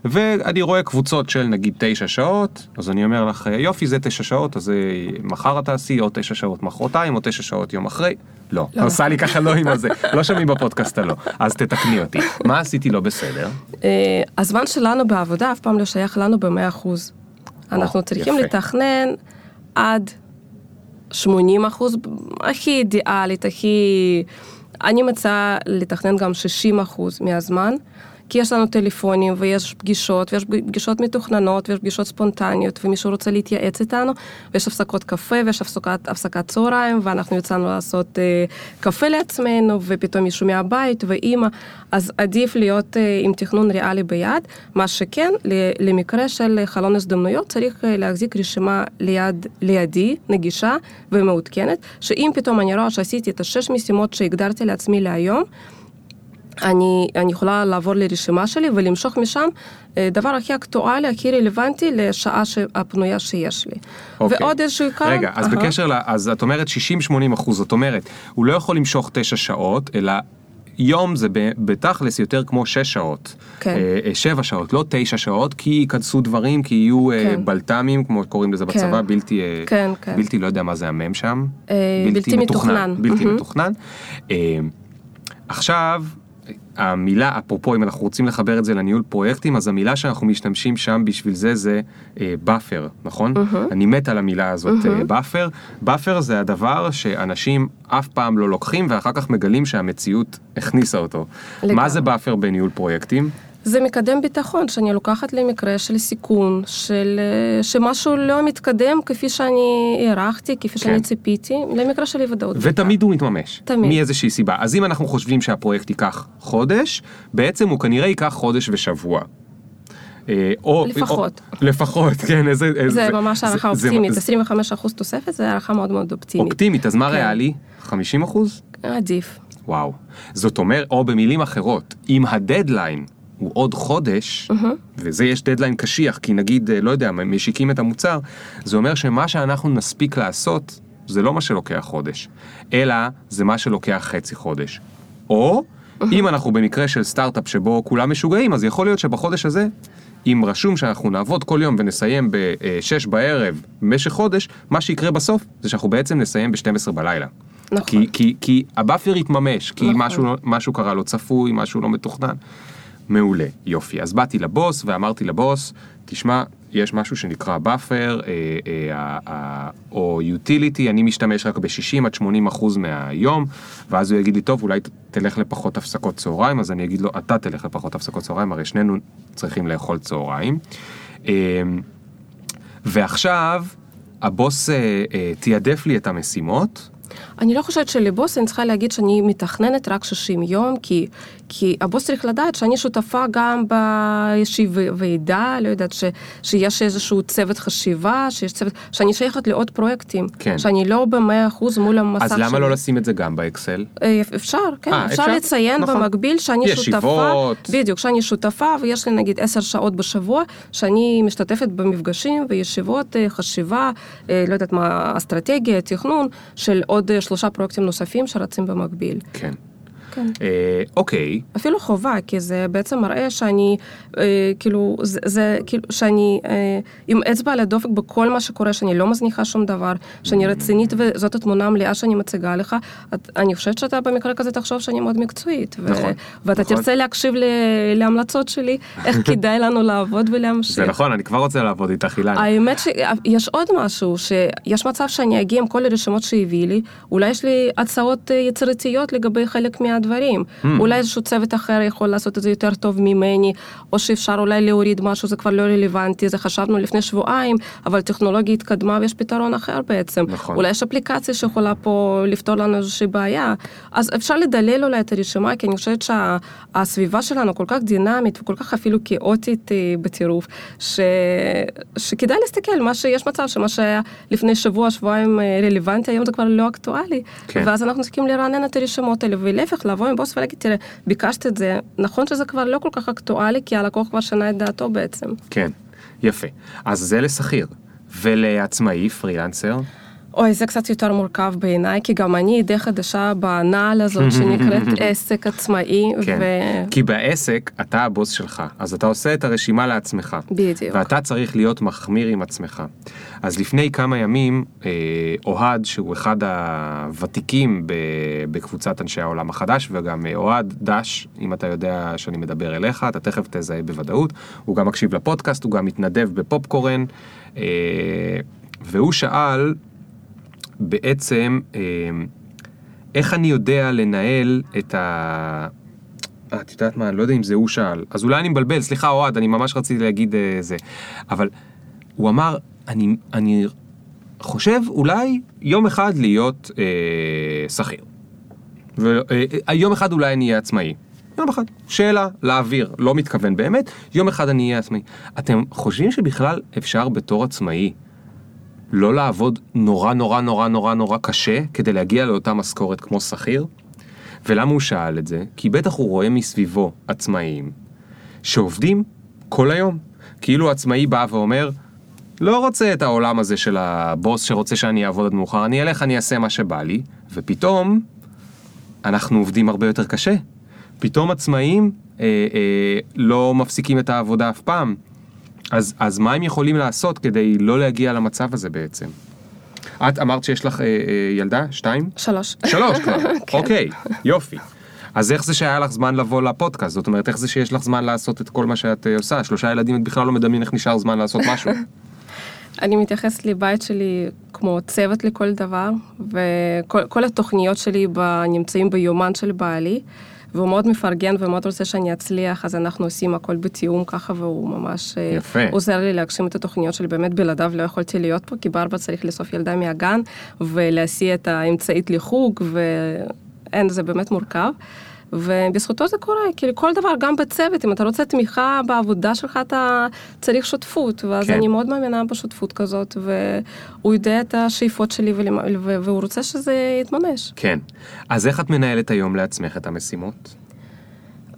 ואני רואה קבוצות של נגיד תשע שעות, אז אני אומר לך, יופי, זה תשע שעות, אז אה, מחר את תעשי, או תשע שעות מחרתיים, או תשע שעות יום אחרי. לא, לא. עושה לי ככה לא עם הזה, לא שומעים בפודקאסט הלא, אז תתקני אותי. מה עשיתי לא בסדר? אה, הזמן שלנו בעבודה אף פעם לא שייך לנו במאה אחוז. אנחנו צריכים. לתכנן עד 80 אחוז, הכי אידיאלית, הכי... אני מציעה לתכנן גם 60 אחוז מהזמן, כי יש לנו טלפונים ויש פגישות, ויש פגישות מתוכננות, ויש פגישות ספונטניות, ומישהו רוצה להתייעץ איתנו, ויש הפסקות קפה, ויש הפסקת, הפסקת צהריים, ואנחנו יצאנו לעשות אה, קפה לעצמנו, ופתאום מישהו מהבית, ואימא, אז עדיף להיות אה, עם תכנון ריאלי ביד, מה שכן, למקרה של חלון הזדמנויות, צריך אה, להחזיק רשימה ליד, לידי, נגישה ומעודכנת, שאם פתאום אני רואה שעשיתי את השש משימות שהגדרתי לעצמי להיום, אני, אני יכולה לעבור לרשימה שלי ולמשוך משם אה, דבר הכי אקטואלי, הכי רלוונטי לשעה ש- הפנויה שיש לי. אוקיי. ועוד איזשהו עיקר... רגע, אז אהה. בקשר ל... אז את אומרת 60-80 אחוז, זאת אומרת, הוא לא יכול למשוך 9 שעות, אלא יום זה בתכלס יותר כמו 6 שעות. כן. אה, אה, 7 שעות, לא 9 שעות, כי ייכנסו דברים, כי יהיו אה, כן. בלת"מים, כמו קוראים לזה כן. בצבא, בלתי... אה, כן, כן. בלתי, לא יודע מה זה המם שם. אה, בלתי מתוכנן. בלתי מהמם. מתוכנן. אה, עכשיו, המילה, אפרופו, אם אנחנו רוצים לחבר את זה לניהול פרויקטים, אז המילה שאנחנו משתמשים שם בשביל זה זה buffer, נכון? אני מת על המילה הזאת, buffer. buffer זה הדבר שאנשים אף פעם לא לוקחים, ואחר כך מגלים שהמציאות הכניסה אותו. מה לגמרי. זה buffer בניהול פרויקטים? זה מקדם ביטחון שאני לוקחת למקרה של סיכון, של אה, שמשהו לא מתקדם כפי שאני הערכתי, כפי שאני כן. ציפיתי, למקרה של אי ודאות. ותמיד הוא מתממש. תמיד. מאיזושהי סיבה. אז אם אנחנו חושבים שהפרויקט ייקח חודש, בעצם הוא כנראה ייקח חודש ושבוע. אה, או, לפחות. או, לפחות, כן, איזה... זה איזה- ממש הערכה זה- אופטימית, זה 25% תוספת זה הערכה מאוד מאוד אופטימית. אופטימית, אז מה כן. ריאלי? 50 אחוז? עדיף. וואו. זאת אומרת, או במילים אחרות, אם הדדליין הוא עוד חודש, וזה יש דדליין קשיח, כי נגיד, אה, לא יודע, משיקים את המוצר, זה אומר שמה שאנחנו נספיק לעשות, זה לא מה שלוקח חודש, אלא זה מה שלוקח חצי חודש. או, אם אנחנו במקרה של סטארט-אפ שבו כולם משוגעים, אז יכול להיות שבחודש הזה, אם רשום שאנחנו נעבוד כל יום ונסיים ב-6 בערב במשך חודש, מה שיקרה בסוף זה שאנחנו בעצם נסיים ב-12 בלילה. נכון. כי, כי, כי ה buffer יתממש, כי נכון. משהו, לא- משהו קרה לא צפוי, משהו לא מתוכנן. מעולה, יופי. אז באתי לבוס ואמרתי לבוס, תשמע, יש משהו שנקרא buffer, אה, אה, או utility, אני משתמש רק ב-60 עד 80 אחוז מהיום, ואז הוא יגיד לי, טוב, אולי תלך לפחות הפסקות צהריים, אז אני אגיד לו, אתה תלך לפחות הפסקות צהריים, הרי שנינו צריכים לאכול צהריים. אה, ועכשיו, הבוס תיעדף לי את המשימות, אני לא חושבת שלבוס אני צריכה להגיד שאני מתכננת רק 60 יום, כי, כי הבוס צריך לדעת שאני שותפה גם באיזושהי ועידה, לא יודעת, ש, שיש איזשהו צוות חשיבה, שיש צוות, שאני שייכת לעוד פרויקטים. כן. שאני לא במאה אחוז מול המסך אז למה שלי. לא לשים את זה גם באקסל? אה, אפשר, כן, אה, אפשר אפשר? לציין נכון. במקביל שאני ישיבות. שותפה, בדיוק, שאני שותפה ויש לי נגיד עשר שעות בשבוע, שאני משתתפת במפגשים וישיבות אה, חשיבה, לא יודעת מה, אסטרטגיה, תכנון, של עוד שלושה פרויקטים נוספים שרצים במקביל. כן. כן. כן. אה, אוקיי, אפילו חובה, כי זה בעצם מראה שאני, אה, כאילו, זה, זה כאילו, שאני אה, עם אצבע על הדופק בכל מה שקורה, שאני לא מזניחה שום דבר, שאני רצינית וזאת התמונה המלאה שאני מציגה לך. את, אני חושבת שאתה במקרה כזה תחשוב שאני מאוד מקצועית. ו- נכון, ואתה נכון. תרצה להקשיב ל- להמלצות שלי, איך *laughs* כדאי לנו לעבוד ולהמשיך. זה נכון, אני כבר רוצה לעבוד איתך, אילן. האמת שיש עוד משהו, שיש מצב שאני אגיע עם כל הרשימות שהביא לי, אולי יש לי הצעות יצירתיות לגבי חלק מהדברים. Hmm. אולי איזשהו צוות אחר יכול לעשות את זה יותר טוב ממני, או שאפשר אולי להוריד משהו, זה כבר לא רלוונטי, זה חשבנו לפני שבועיים, אבל הטכנולוגיה התקדמה ויש פתרון אחר בעצם. נכון. אולי יש אפליקציה שיכולה פה לפתור לנו איזושהי בעיה. אז אפשר לדלל אולי את הרשימה, כי אני חושבת שהסביבה שלנו כל כך דינמית וכל כך אפילו כאוטית אה, בטירוף, ש... שכדאי להסתכל, מה שיש מצב שמה שהיה לפני שבוע, שבועיים אה, רלוונטי, היום זה כבר לא אקטואלי. כן. ואז אנחנו צריכים לרענן את הרשימות האלה, ולהפך, לבוא עם בוס ולהגיד, תראה, ביקשת את זה, נכון שזה כבר לא כל כך אקטואלי, כי הלקוח כבר שנה את דעתו בעצם. כן, יפה. אז זה לשכיר. ולעצמאי, פרילנסר, אוי, זה קצת יותר מורכב בעיניי, כי גם אני די חדשה בנעל הזאת *laughs* שנקראת עסק עצמאי, כן. ו... כי בעסק אתה הבוס שלך, אז אתה עושה את הרשימה לעצמך. בדיוק. ואתה צריך להיות מחמיר עם עצמך. אז לפני כמה ימים, אה, אוהד, שהוא אחד הוותיקים ב- בקבוצת אנשי העולם החדש, וגם אה, אוהד דש, אם אתה יודע שאני מדבר אליך, אתה תכף תזהה בוודאות. הוא גם מקשיב לפודקאסט, הוא גם מתנדב בפופקורן, אה, והוא שאל בעצם, אה, איך אני יודע לנהל את ה... אה, את יודעת מה, אני לא יודע אם זה הוא שאל. אז אולי אני מבלבל, סליחה אוהד, אני ממש רציתי להגיד אה, זה. אבל הוא אמר, אני, אני חושב אולי יום אחד להיות אה, שכיר. ויום אחד אולי אני אהיה עצמאי. יום אחד. שאלה, לאוויר, לא מתכוון באמת, יום אחד אני אהיה עצמאי. אתם חושבים שבכלל אפשר בתור עצמאי לא לעבוד נורא נורא נורא נורא נורא קשה כדי להגיע לאותה משכורת כמו שכיר? ולמה הוא שאל את זה? כי בטח הוא רואה מסביבו עצמאים שעובדים כל היום. כאילו עצמאי בא ואומר, לא רוצה את העולם הזה של הבוס שרוצה שאני אעבוד עד מאוחר, אני אלך, אני אעשה מה שבא לי, ופתאום אנחנו עובדים הרבה יותר קשה. פתאום עצמאים אה, אה, לא מפסיקים את העבודה אף פעם. אז, אז מה הם יכולים לעשות כדי לא להגיע למצב הזה בעצם? את אמרת שיש לך אה, אה, ילדה? שתיים? שלוש. שלוש כבר, *laughs* כן. אוקיי, יופי. אז איך זה שהיה לך זמן לבוא לפודקאסט? זאת אומרת, איך זה שיש לך זמן לעשות את כל מה שאת אה, עושה? שלושה ילדים, את בכלל לא מדמיין איך נשאר זמן לעשות משהו. *laughs* אני מתייחסת לבית שלי כמו צוות לכל דבר, וכל כל התוכניות שלי נמצאים ביומן של בעלי, והוא מאוד מפרגן ומאוד רוצה שאני אצליח, אז אנחנו עושים הכל בתיאום ככה, והוא ממש אה, יפה. עוזר לי להגשים את התוכניות שלי. באמת בלעדיו לא יכולתי להיות פה, כי בארבע צריך לאסוף ילדה מהגן, ולהסיע את האמצעית לחוג, ואין, זה באמת מורכב. ובזכותו זה קורה, כאילו כל דבר, גם בצוות, אם אתה רוצה תמיכה בעבודה שלך, אתה צריך שותפות, ואז כן. אני מאוד מאמינה בשותפות כזאת, והוא יודע את השאיפות שלי, ולמה- ו- והוא רוצה שזה יתממש. כן. אז איך את מנהלת היום לעצמך את המשימות?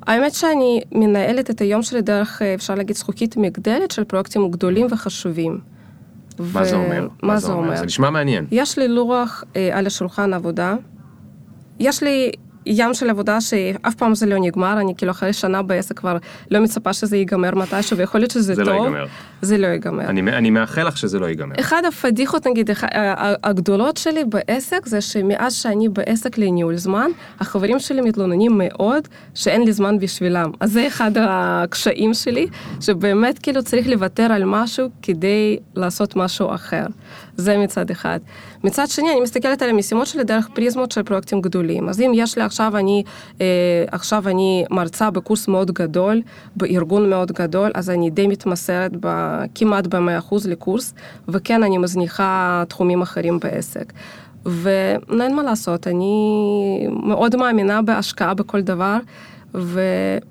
האמת שאני מנהלת את היום שלי דרך, אה, אפשר להגיד, זכוכית מגדלת של פרויקטים גדולים וחשובים. מה זה אומר? מה זה אומר? זה נשמע מעניין. יש לי לוח אה, על השולחן עבודה. יש לי ים של עבודה שאף פעם זה לא נגמר, אני כאילו אחרי שנה בעסק כבר לא מצפה שזה ייגמר מתישהו, ויכול להיות שזה זה לא טוב. ייגמר. זה לא ייגמר. אני, אני מאחל לך שזה לא ייגמר. אחד הפדיחות, נגיד, אח- ה- ה- הגדולות שלי בעסק, זה שמאז שאני בעסק לניהול זמן, החברים שלי מתלוננים מאוד שאין לי זמן בשבילם. אז זה אחד הקשיים שלי, שבאמת כאילו צריך לוותר על משהו כדי לעשות משהו אחר. זה מצד אחד. מצד שני, אני מסתכלת על המשימות שלי דרך פריזמות של פרויקטים גדולים. אז אם יש לי עכשיו, אני, אה, עכשיו אני מרצה בקורס מאוד גדול, בארגון מאוד גדול, אז אני די מתמסרת ב, כמעט ב-100% לקורס, וכן, אני מזניחה תחומים אחרים בעסק. ואין מה לעשות, אני מאוד מאמינה בהשקעה בכל דבר. ו...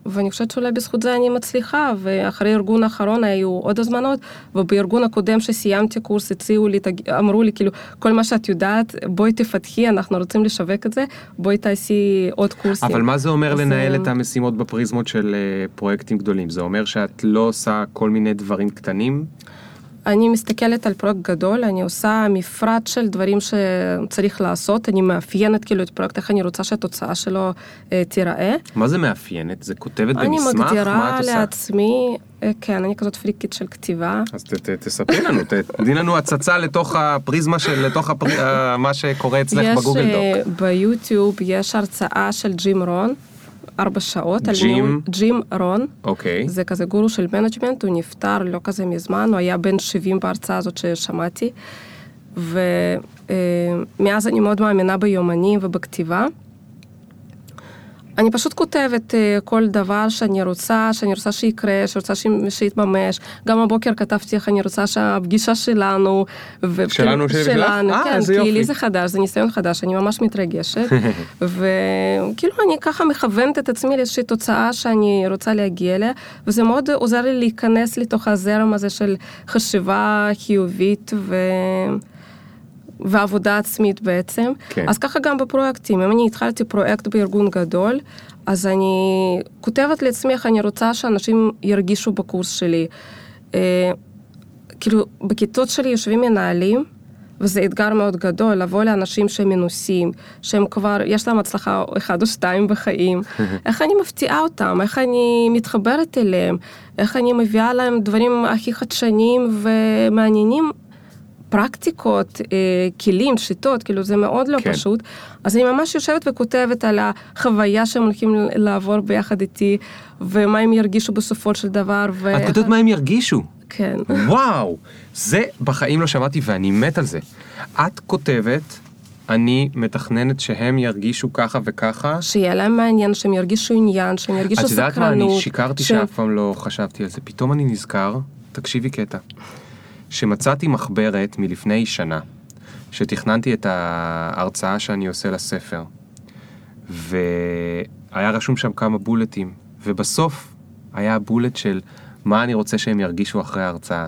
ואני חושבת שאולי בזכות זה אני מצליחה, ואחרי הארגון האחרון היו עוד הזמנות, ובארגון הקודם שסיימתי קורס הציעו לי. אמרו לי כאילו, כל מה שאת יודעת, בואי תפתחי, אנחנו רוצים לשווק את זה, בואי תעשי עוד קורסים. אבל מה זה אומר אז, לנהל אה, את המשימות בפריזמות של אה, פרויקטים גדולים? זה אומר שאת לא עושה כל מיני דברים קטנים? אני מסתכלת על פרויקט גדול, אני עושה מפרט של דברים שצריך לעשות, אני מאפיינת כאילו את הפרויקט, איך אני רוצה שהתוצאה שלו אה, תיראה. מה זה מאפיינת? זה כותבת אני במסמך? מה מגדירה? לעצמי, אה, כן, אני כזאת פריקית של כתיבה. אז ת, ת, תספרי לנו, תני לנו הצצה לתוך הפריזמה של, לתוך הפר... אה, מה שקורה אצלך יש בגוגל אה, Doc. ביוטיוב, יש הרצאה של ג'ים רון, ארבע שעות. ג'ים? ניהול- ג'ים רון. אוקיי. זה כזה גורו של management, הוא נפטר לא כזה מזמן, הוא היה בן 70 בהרצאה הזאת ששמעתי. ומאז אני מאוד מאמינה ביומנים ובכתיבה. אני פשוט כותבת אה, כל דבר שאני רוצה, שאני רוצה שיקרה, שרוצה ש- שיתממש. גם הבוקר כתבתי איך אני רוצה שהפגישה שלנו... ו- שלנו שלי ושלך? שלנו, אה, כן, כי יופי. לי זה חדש, זה ניסיון חדש, אני ממש מתרגשת. *laughs* וכאילו אני ככה מכוונת את עצמי לאיזושהי תוצאה שאני רוצה להגיע אליה, וזה מאוד עוזר לי להיכנס לתוך הזרם הזה של חשיבה חיובית ו... ועבודה עצמית בעצם. כן. אז ככה גם בפרויקטים, אם אני התחלתי פרויקט בארגון גדול, אז אני כותבת לעצמי איך אני רוצה שאנשים ירגישו בקורס שלי. אה, כאילו, בכיתות שלי יושבים מנהלים, וזה אתגר מאוד גדול, לבוא לאנשים שהם מנוסים, שהם כבר, יש להם הצלחה אחד או שתיים בחיים, *laughs* איך אני מפתיעה אותם, איך אני מתחברת אליהם, איך אני מביאה להם דברים הכי חדשניים ומעניינים. פרקטיקות, אה, כלים, שיטות, כאילו זה מאוד לא כן. פשוט. אז אני ממש יושבת וכותבת על החוויה שהם הולכים לעבור ביחד איתי, ומה הם ירגישו בסופו של דבר. את ואיך- כותבת מה הם ירגישו. כן. וואו, זה בחיים לא שמעתי ואני מת על זה. את כותבת, אני מתכננת שהם ירגישו ככה וככה. שיהיה להם מעניין, שהם ירגישו עניין, שהם ירגישו את סקרנות. יודעת מה, אני שיקרתי שהם- שאף פעם לא חשבתי על זה. פתאום אני נזכר, תקשיבי קטע, שמצאתי מחברת מלפני שנה, שתכננתי את ההרצאה שאני עושה לספר, והיה רשום שם כמה בולטים, ובסוף היה בולט של מה אני רוצה שהם ירגישו אחרי ההרצאה.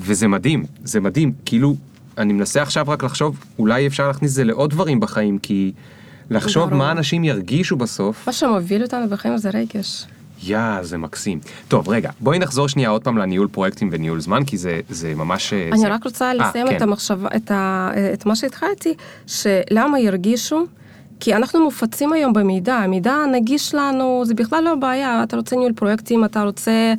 וזה מדהים, זה מדהים, כאילו, אני מנסה עכשיו רק לחשוב, אולי אפשר להכניס את זה לעוד דברים בחיים, כי לחשוב ברור. מה אנשים ירגישו בסוף, מה שמוביל אותנו בחיים זה רגש. יא, זה מקסים. טוב, רגע, בואי נחזור שנייה עוד פעם לניהול פרויקטים וניהול זמן, כי זה, זה ממש... אה, אני זה... רק רוצה אה, לסיים כן. את המחשבה, את, ה, את מה שהתחלתי, שלמה ירגישו? כי אנחנו מופצים היום במידע, המידע נגיש לנו, זה בכלל לא בעיה, אתה רוצה ניהול פרויקטים, אתה רוצה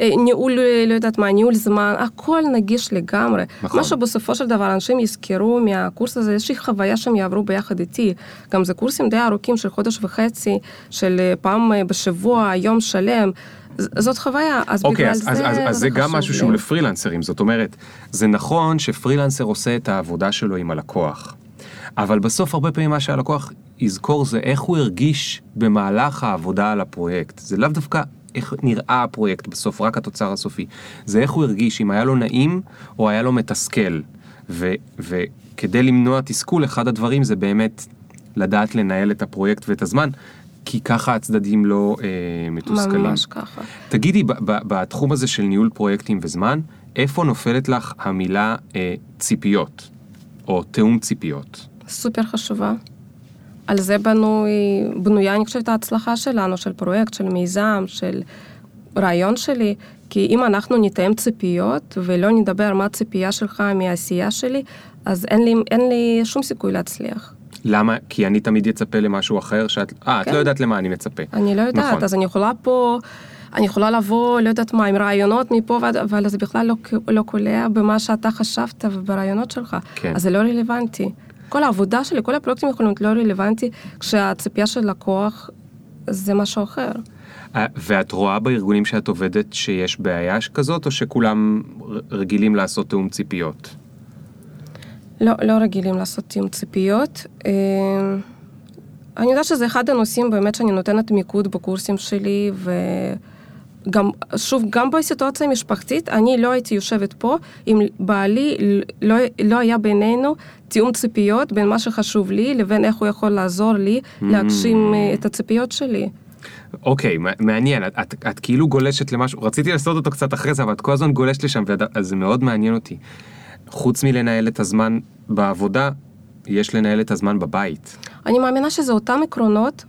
אה, ניהול, אה, לא יודעת מה, ניהול זמן, הכל נגיש לגמרי. נכון. מה שבסופו של דבר אנשים יזכרו מהקורס הזה, איזושהי חוויה שהם יעברו ביחד איתי. גם זה קורסים די ארוכים של חודש וחצי, של אה, פעם אה, בשבוע, יום שלם. זאת חוויה, אז אוקיי, בגלל אז, זה אז, אז, אז זה גם משהו לי. שהוא לפרילנסרים, זאת אומרת, זה נכון שפרילנסר עושה את העבודה שלו עם הלקוח, אבל בסוף הרבה פעמים מה שהלקוח יזכור זה איך הוא הרגיש במהלך העבודה על הפרויקט. זה לאו דווקא איך נראה הפרויקט בסוף, רק התוצר הסופי. זה איך הוא הרגיש, אם היה לו נעים או היה לו מתסכל. ו, וכדי למנוע תסכול, אחד הדברים זה באמת לדעת לנהל את הפרויקט ואת הזמן, כי ככה הצדדים לא אה, מתוסכלים. ממש ככה. תגידי, בתחום הזה של ניהול פרויקטים וזמן, איפה נופלת לך המילה אה, ציפיות, או תיאום ציפיות? סופר חשובה. על זה בנוי, בנויה, אני חושבת, ההצלחה שלנו, של פרויקט, של מיזם, של רעיון שלי. כי אם אנחנו נתאם ציפיות ולא נדבר מה הציפייה שלך מהעשייה שלי, אז אין לי, אין לי שום סיכוי להצליח. למה? כי אני תמיד אצפה למשהו אחר שאת... אה, את כן. לא יודעת למה אני מצפה. אני לא יודעת, נכון. אז אני יכולה פה, אני יכולה לבוא, לא יודעת מה, עם רעיונות מפה ועד, אבל זה בכלל לא, לא קולע במה שאתה חשבת וברעיונות שלך. כן. אז זה לא רלוונטי. כל העבודה שלי, כל הפרויקטים יכולים להיות לא רלוונטי, כשהציפייה של לקוח זה משהו אחר. אה, ואת רואה בארגונים שאת עובדת שיש בעיה כזאת, או שכולם רגילים לעשות תיאום ציפיות? לא, לא רגילים לעשות תיאום ציפיות. אה, אני יודעת שזה אחד הנושאים באמת שאני נותנת מיקוד בקורסים שלי, וגם, שוב, גם בסיטואציה המשפחתית, אני לא הייתי יושבת פה אם בעלי לא, לא היה בינינו תיאום ציפיות בין מה שחשוב לי לבין איך הוא יכול לעזור לי להגשים אה, את הציפיות שלי. אוקיי, מע- מעניין, את, את, את כאילו גולשת למשהו, רציתי לעשות אותו קצת אחרי זה, אבל את כל הזמן גולשת לשם, ואז זה מאוד מעניין אותי. חוץ מלנהל את הזמן בעבודה, יש לנהל את הזמן בבית. אני מאמינה שזה אותם עקרונות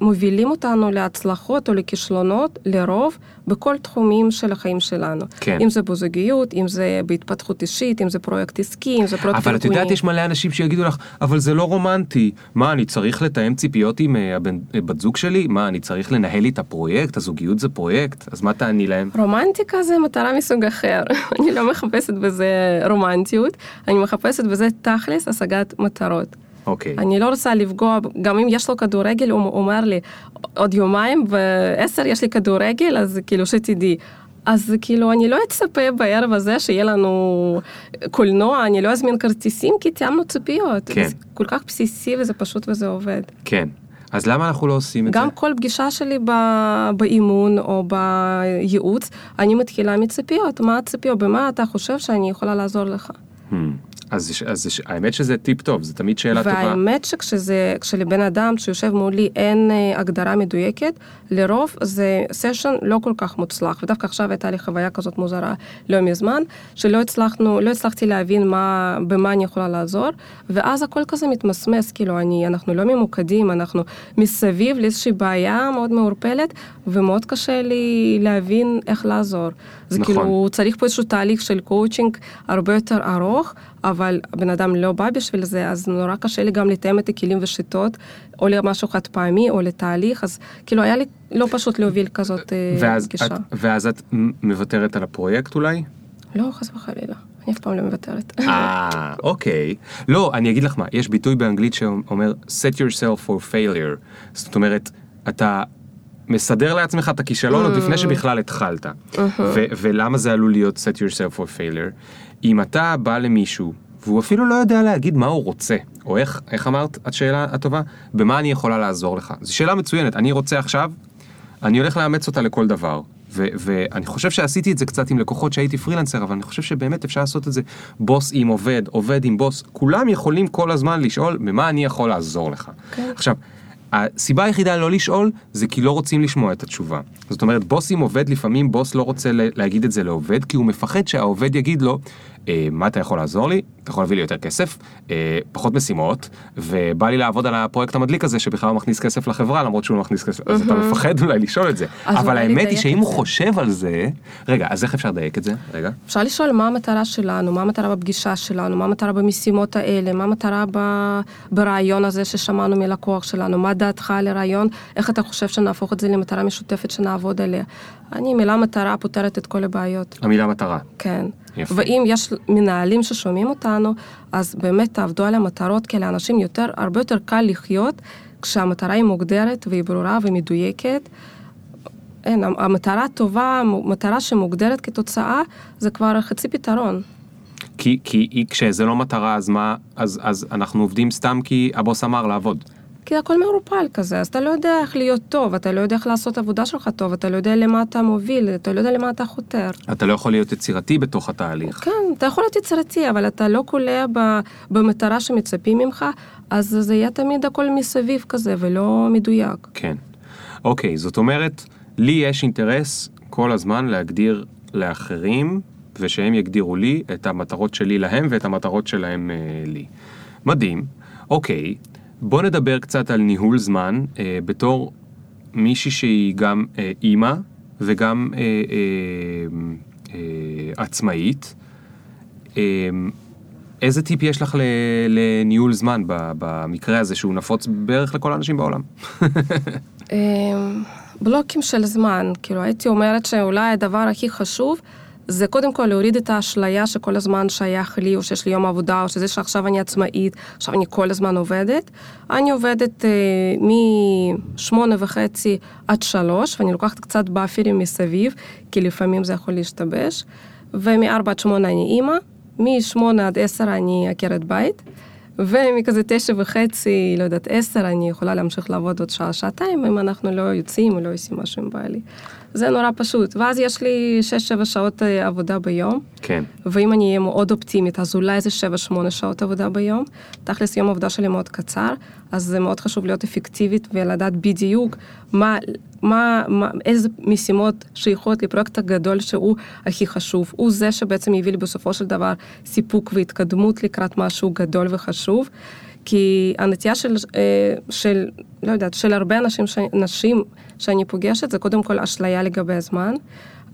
מובילים אותנו להצלחות או לכישלונות, לרוב, בכל תחומים של החיים שלנו. כן. אם זה בזוגיות, אם זה בהתפתחות אישית, אם זה פרויקט עסקי, אם זה פרויקט אבל את יודעת, יש מלא אנשים שיגידו לך, אבל זה לא רומנטי. מה, אני צריך לתאם ציפיות עם אה, הבן- אה, בת זוג שלי? מה, אני צריך לנהל איתה פרויקט? הזוגיות זה פרויקט? אז מה תעני להם? רומנטיקה זה מטרה מסוג אחר. *laughs* אני לא מחפשת בזה רומנטיות, אני מחפשת בזה תכלס השגת מטרות. אוקיי. אני לא רוצה לפגוע, גם אם יש לו כדורגל, הוא אומר לי, עוד יומיים בעשר יש לי כדורגל, אז כאילו שתדעי. אז כאילו, אני לא אצפה בערב הזה שיהיה לנו קולנוע, אני לא אזמין כרטיסים, כי תיאמנו ציפיות. כן. זה כל כך בסיסי וזה פשוט וזה עובד. כן. אז למה אנחנו לא עושים את גם זה? כל פגישה שלי ב- באימון או בייעוץ, אני מתחילה מציפיות. מה הציפיות? במה אתה חושב שאני יכולה לעזור לך? Hmm. אז, אז האמת שזה טיפ טוב, זו תמיד שאלה טובה. והאמת שכשזה, כשלבן אדם שיושב מולי אין אה, הגדרה מדויקת, לרוב זה סשן לא כל כך מוצלח. ודווקא עכשיו הייתה לי חוויה כזאת מוזרה לא מזמן, שלא הצלחנו, לא הצלחתי להבין מה, במה אני יכולה לעזור, ואז הכל כזה מתמסמס, כאילו אני, אנחנו לא ממוקדים, אנחנו מסביב לאיזושהי בעיה מאוד מעורפלת, ומאוד קשה לי להבין איך לעזור. זה נכון. כאילו, צריך פה איזשהו תהליך של קואוצ'ינג הרבה יותר ארוך, אבל הבן אדם לא בא בשביל זה, אז נורא קשה לי גם לתאם את הכלים ושיטות, או למשהו חד פעמי, או לתהליך, אז כאילו היה לי לא פשוט להוביל כזאת אה, ואז, פגישה. את, ואז את מוותרת על הפרויקט אולי? לא, חס וחלילה, אני אף פעם לא מוותרת. אה, אוקיי. לא, אני אגיד לך מה, יש ביטוי באנגלית שאומר set yourself for failure. זאת אומרת, אתה מסדר לעצמך את הכישלון עוד לפני שבכלל התחלת. ו- ולמה זה עלול להיות set yourself for failure? אם אתה בא למישהו, והוא אפילו לא יודע להגיד מה הוא רוצה, או איך, איך אמרת, השאלה הטובה? במה אני יכולה לעזור לך? זו שאלה מצוינת, אני רוצה עכשיו, אני הולך לאמץ אותה לכל דבר. ו- ואני חושב שעשיתי את זה קצת עם לקוחות שהייתי פרילנסר, אבל אני חושב שבאמת אפשר לעשות את זה בוס עם עובד, עובד עם בוס, כולם יכולים כל הזמן לשאול במה אני יכול לעזור לך. כן. עכשיו, הסיבה היחידה לא לשאול זה כי לא רוצים לשמוע את התשובה. זאת אומרת, בוס עם עובד, לפעמים בוס לא רוצה להגיד את זה לעובד, כי הוא מפחד שהעובד יגיד לו, אה, מה אתה יכול לעזור לי? אתה יכול להביא לי יותר כסף, אה, פחות משימות, ובא לי לעבוד על הפרויקט המדליק הזה שבכלל לא מכניס כסף לחברה למרות שהוא לא מכניס כסף, אז אתה מפחד אולי לשאול את זה. אבל האמת היא שאם הוא. חושב על זה, רגע, אז איך אפשר לדייק את זה? רגע. אפשר לשאול מה המטרה שלנו, מה המטרה בפגישה שלנו, מה המטרה במשימות האלה, מה המטרה ב- ברעיון הזה ששמענו מלקוח שלנו, מה דעתך על הרעיון, איך אתה חושב שנהפוך את זה למטרה משותפת שנעבוד עליה. אני, מילה מטרה פותרת את כל הבעיות. המילה מטרה. כן. יפה. ואם יש מנהלים ששומעים אותנו, אז באמת תעבדו על המטרות, כי לאנשים יותר, הרבה יותר קל לחיות כשהמטרה היא מוגדרת והיא ברורה ומדויקת. אין, המטרה הטובה, מטרה שמוגדרת כתוצאה, זה כבר חצי פתרון. כי, כי כשזה לא מטרה, אז מה, אז, אז אנחנו עובדים סתם כי הבוס אמר לעבוד. כי הכל מעורפל כזה, אז אתה לא יודע איך להיות טוב, אתה לא יודע איך לעשות עבודה שלך טוב, אתה לא יודע למה אתה מוביל, אתה לא יודע למה אתה חותר. אתה לא יכול להיות יצירתי בתוך התהליך. כן, אתה יכול להיות יצירתי, אבל אתה לא קולע במטרה שמצפים ממך, אז זה יהיה תמיד הכל מסביב כזה, ולא מדויק. כן. אוקיי, זאת אומרת, לי יש אינטרס כל הזמן להגדיר לאחרים, ושהם יגדירו לי את המטרות שלי להם ואת המטרות שלהם אה, לי. מדהים. אוקיי, בוא נדבר קצת על ניהול זמן אה, בתור מישהי שהיא גם אה, אימא וגם אה, אה, אה, עצמאית. אה, איזה טיפ יש לך לניהול זמן במקרה הזה שהוא נפוץ בערך לכל האנשים בעולם? *laughs* אמ, בלוקים של זמן, כאילו הייתי אומרת שאולי הדבר הכי חשוב זה קודם כל להוריד את האשליה שכל הזמן שייך לי, או שיש לי יום עבודה, או שזה שעכשיו אני עצמאית, עכשיו אני כל הזמן עובדת. אני עובדת אה, משמונה וחצי עד שלוש, ואני לוקחת קצת באפרים מסביב, כי לפעמים זה יכול להשתבש, ומארבע עד שמונה אני אימא, משמונה עד עשר אני עקרת בית. ומכזה תשע וחצי, לא יודעת, עשר, אני יכולה להמשיך לעבוד עוד שעה, שעתיים, אם אנחנו לא יוצאים או לא עושים משהו עם בעלי. זה נורא פשוט. ואז יש לי שש-שבע שעות אה, עבודה ביום, כן. ואם אני אהיה מאוד אופטימית, אז אולי זה שבע-שמונה שעות עבודה ביום. תכלס, יום העבודה שלי מאוד קצר, אז זה מאוד חשוב להיות אפקטיבית ולדעת בדיוק מה, מה, מה, איזה משימות שייכות לפרויקט הגדול שהוא הכי חשוב. הוא זה שבעצם יביא לי בסופו של דבר סיפוק והתקדמות לקראת משהו גדול וחשוב. כי הנטייה של, אה, של, לא יודעת, של הרבה אנשים, ש, נשים שאני פוגשת, זה קודם כל אשליה לגבי הזמן.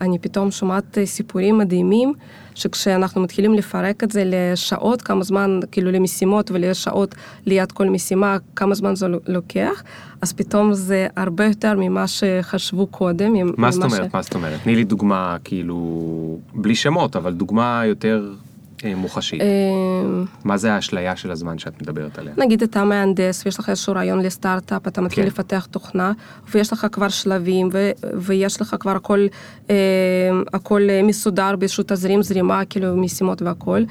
אני פתאום שומעת אה, סיפורים מדהימים, שכשאנחנו מתחילים לפרק את זה לשעות, כמה זמן, כאילו למשימות ולשעות ליד כל משימה, כמה זמן זה לוקח, אז פתאום זה הרבה יותר ממה שחשבו קודם. מה זאת אומרת? ש... מה זאת אומרת? תני לי דוגמה, כאילו, בלי שמות, אבל דוגמה יותר מוחשית. אמ, מה זה האשליה של הזמן שאת מדברת עליה? נגיד אתה מהנדס ויש לך איזשהו רעיון לסטארט-אפ, אתה מתחיל כן. לפתח תוכנה ויש לך כבר שלבים ו- ויש לך כבר הכל, אה, הכל מסודר באיזשהו תזרים זרימה, כאילו משימות והכל,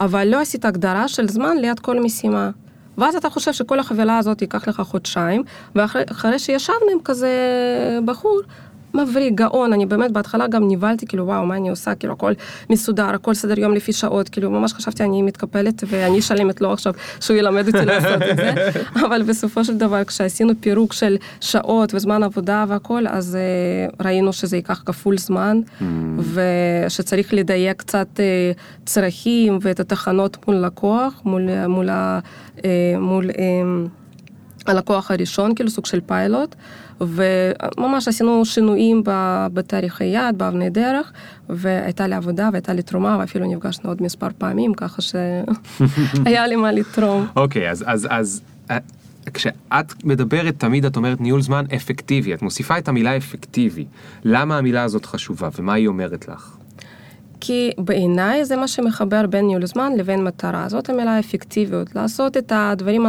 אבל לא עשית הגדרה של זמן ליד כל משימה. ואז אתה חושב שכל החבילה הזאת ייקח לך חודשיים, ואחרי שישבנו עם כזה בחור, מבריק, גאון, אני באמת בהתחלה גם נבהלתי, כאילו וואו, מה אני עושה, כאילו הכל מסודר, הכל סדר יום לפי שעות, כאילו ממש חשבתי אני מתקפלת ואני אשלמת לו עכשיו שהוא ילמד אותי לעשות את זה, *laughs* אבל בסופו של דבר כשעשינו פירוק של שעות וזמן עבודה והכל, אז uh, ראינו שזה ייקח כפול זמן, mm. ושצריך לדייק קצת uh, צרכים ואת התחנות מול לקוח, מול, מול, uh, מול uh, הלקוח הראשון, כאילו סוג של פיילוט. וממש עשינו שינויים בתאריכי יעד, באבני דרך, והייתה לי עבודה והייתה לי תרומה, ואפילו נפגשנו עוד מספר פעמים, ככה שהיה לי מה לתרום. *laughs* אוקיי, אז, אז, אז אה, כשאת מדברת, תמיד את אומרת ניהול זמן אפקטיבי, את מוסיפה את המילה אפקטיבי. למה המילה הזאת חשובה, ומה היא אומרת לך? כי בעיניי זה מה שמחבר בין ניהול זמן לבין מטרה. זאת המילה אפקטיביות, לעשות את הדברים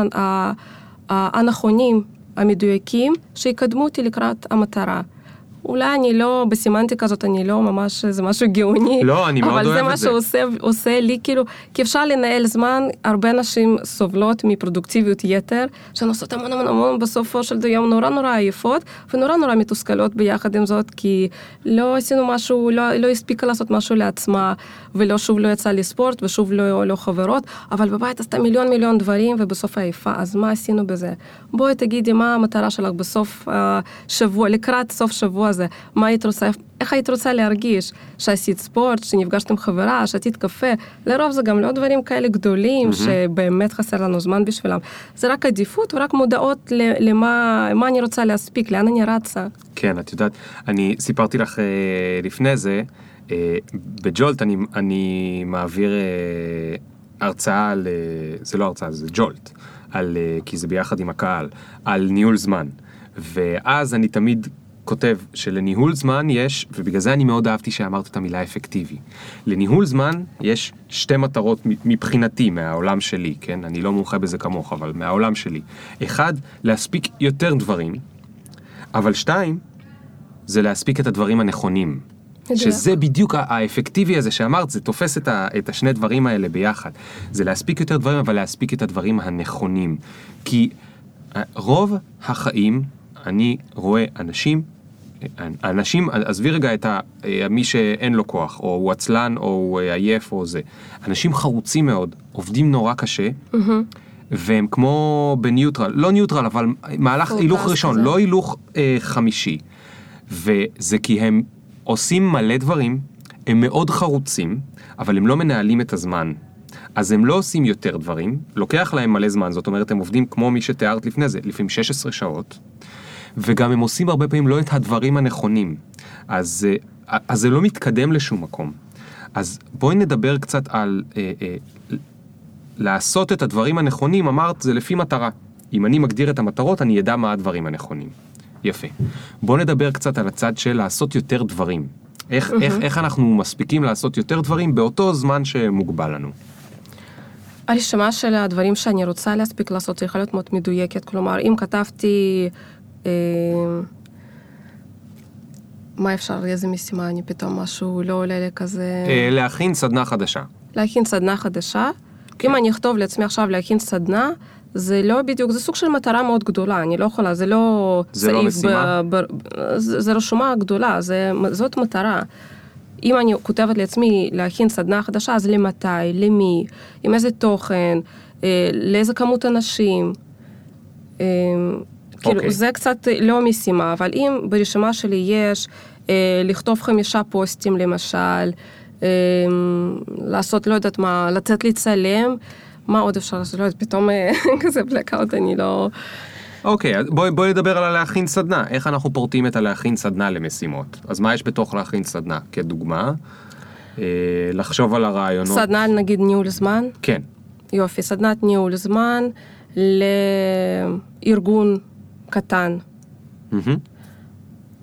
הנכונים המדויקים שיקדמו אותי לקראת המטרה. אולי אני לא, בסמנטיקה הזאת אני לא ממש, זה משהו גאוני. לא, אני מאוד אוהב את זה. אבל זה מה שעושה לי, כאילו, כי אפשר לנהל זמן, הרבה נשים סובלות מפרודוקטיביות יתר, שהן עושות המון המון המון בסופו של יום נורא נורא עייפות, ונורא נורא מתוסכלות ביחד עם זאת, כי לא עשינו משהו, לא, לא הספיקה לעשות משהו לעצמה, ולא שוב לא יצא לי ספורט, ושוב לא, לא חברות, אבל בבית עשתה מיליון מיליון דברים, ובסוף עייפה, אז מה עשינו בזה? בואי תגידי מה המטרה שלך בסוף השבוע, אה, לקראת סוף שבוע. הזה, מה היית רוצה, איך היית רוצה להרגיש, שעשית ספורט, שנפגשת עם חברה, שתית קפה, לרוב זה גם לא דברים כאלה גדולים, mm-hmm. שבאמת חסר לנו זמן בשבילם, זה רק עדיפות ורק מודעות למה אני רוצה להספיק, לאן אני רצה. כן, את יודעת, אני סיפרתי לך אה, לפני זה, אה, בג'ולט אני, אני מעביר אה, הרצאה על, זה לא הרצאה, זה ג'ולט, על, כי זה ביחד עם הקהל, על ניהול זמן. ואז אני תמיד כותב שלניהול זמן יש, ובגלל זה אני מאוד אהבתי שאמרת את המילה אפקטיבי. לניהול זמן יש שתי מטרות מבחינתי, מהעולם שלי, כן? אני לא מומחה בזה כמוך, אבל מהעולם שלי. אחד, להספיק יותר דברים, אבל שתיים, זה להספיק את הדברים הנכונים. שזה בדיוק האפקטיבי הזה שאמרת, זה תופס את, ה, את השני דברים האלה ביחד. זה להספיק יותר דברים, אבל להספיק את הדברים הנכונים. כי אה, רוב החיים, אני רואה אנשים אנשים, עזבי רגע את ה, אה, מי שאין לו כוח, או הוא עצלן, או הוא אה, עייף, או זה. אנשים חרוצים מאוד, עובדים נורא קשה, mm-hmm. והם כמו בניוטרל, לא ניוטרל, אבל מהלך הילוך ראשון. לא הילוך אה, חמישי. וזה כי הם עושים מלא דברים, הם מאוד חרוצים, אבל הם לא מנהלים את הזמן. אז הם לא עושים יותר דברים, לוקח להם מלא זמן, זאת אומרת, הם עובדים כמו מי שתיארת לפני זה, לפעמים 16 שעות. וגם הם עושים הרבה פעמים לא את הדברים הנכונים. אז, אה, אז זה לא מתקדם לשום מקום. אז בואי נדבר קצת על אה, אה, לעשות את הדברים הנכונים, אמרת, זה לפי מטרה. אם אני מגדיר את המטרות, אני אדע מה הדברים הנכונים. יפה. בואו נדבר קצת על הצד של לעשות יותר דברים. איך, mm-hmm. איך, איך אנחנו מספיקים לעשות יותר דברים באותו זמן שמוגבל לנו. הרשימה של הדברים שאני רוצה להספיק לעשות צריכה להיות מאוד מדויקת. כלומר, אם כתבתי מה אפשר, איזה משימה, אני פתאום משהו לא עולה לי כזה... אה, להכין סדנה חדשה. להכין סדנה חדשה. כן. אם אני אכתוב לעצמי עכשיו להכין סדנה, זה לא בדיוק, זה סוג של מטרה מאוד גדולה, אני לא יכולה, זה לא... זה לא משימה? ב, ב, זה, זה רשומה גדולה, זה, זאת מטרה. אם אני כותבת לעצמי להכין סדנה חדשה, אז למתי, למי, עם איזה תוכן, אה, לאיזה כמות אנשים. אה, כאילו, okay. אוקיי. זה קצת לא משימה, אבל אם ברשימה שלי יש אה, לכתוב חמישה פוסטים למשל, אה, לעשות, לא יודעת מה, לצאת לצלם, מה עוד אפשר לעשות? לא יודעת, פתאום אה, *laughs* כזה blackout, אני לא... אוקיי, אז בואי בואי נדבר על הלהכין סדנה. איך אנחנו פורטים את הלהכין סדנה למשימות? אז מה יש בתוך להכין סדנה? כדוגמה, אה, לחשוב על הרעיונות. סדנה נגיד ניהול זמן? כן. יופי, סדנת ניהול זמן לארגון קטן. מהמם.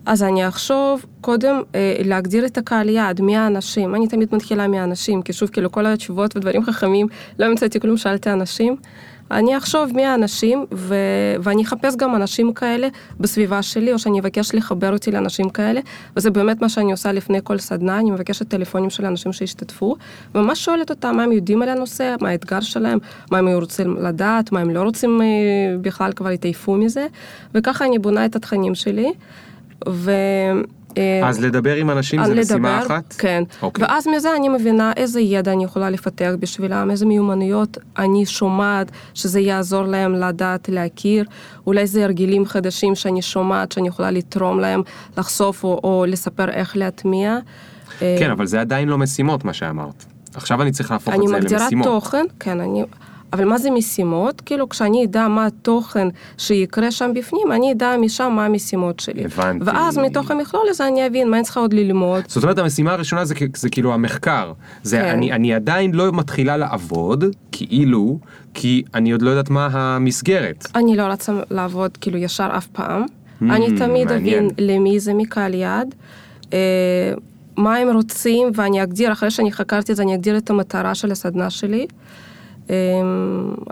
אז אני אחשוב קודם אה, להגדיר את הקהל יעד, מי האנשים. אני תמיד מתחילה מהאנשים, כי שוב, כאילו כל התשובות ודברים חכמים, לא מצאתי כלום, שאלתי אנשים. אני אחשוב מי האנשים, ו... ואני אחפש גם אנשים כאלה בסביבה שלי, או שאני אבקש לחבר אותי לאנשים כאלה, וזה באמת מה שאני עושה לפני כל סדנה, אני מבקשת טלפונים של אנשים שהשתתפו, וממש שואלת אותם מה הם יודעים על הנושא, מה האתגר שלהם, מה הם רוצים לדעת, מה הם לא רוצים אה, בכלל כבר התעייפו מזה, וככה אני בונה את התכנים שלי. ו... אה, אז לדבר עם אנשים זה משימה לדבר, אחת? כן. אוקיי. ואז מזה אני מבינה איזה ידע אני יכולה לפתח בשבילם, איזה מיומנויות אני שומעת שזה יעזור להם לדעת, להכיר, אולי זה הרגלים חדשים שאני שומעת שאני יכולה לתרום להם, לחשוף או, או לספר איך להטמיע. אה, כן, אבל זה עדיין לא משימות, מה שאמרת. עכשיו אני צריך להפוך אני את זה מגדירה למשימות. תוכן, כן, אני... אבל מה זה משימות? כאילו, כשאני אדע מה התוכן שיקרה שם בפנים, אני אדע משם מה המשימות שלי. הבנתי. ואז מתוך המכלול הזה אני אבין מה אני צריכה עוד ללמוד. זאת אומרת, המשימה הראשונה זה, זה כאילו המחקר. זה כן. אני, אני עדיין לא מתחילה לעבוד, כאילו, כי אני עוד לא יודעת מה המסגרת. אני לא רוצה לעבוד כאילו ישר אף פעם. Hmm, אני תמיד מעניין. אבין למי זה מקהל יעד, אה, מה הם רוצים, ואני אגדיר, אחרי שאני חקרתי את זה, אני אגדיר את המטרה של הסדנה שלי. אה,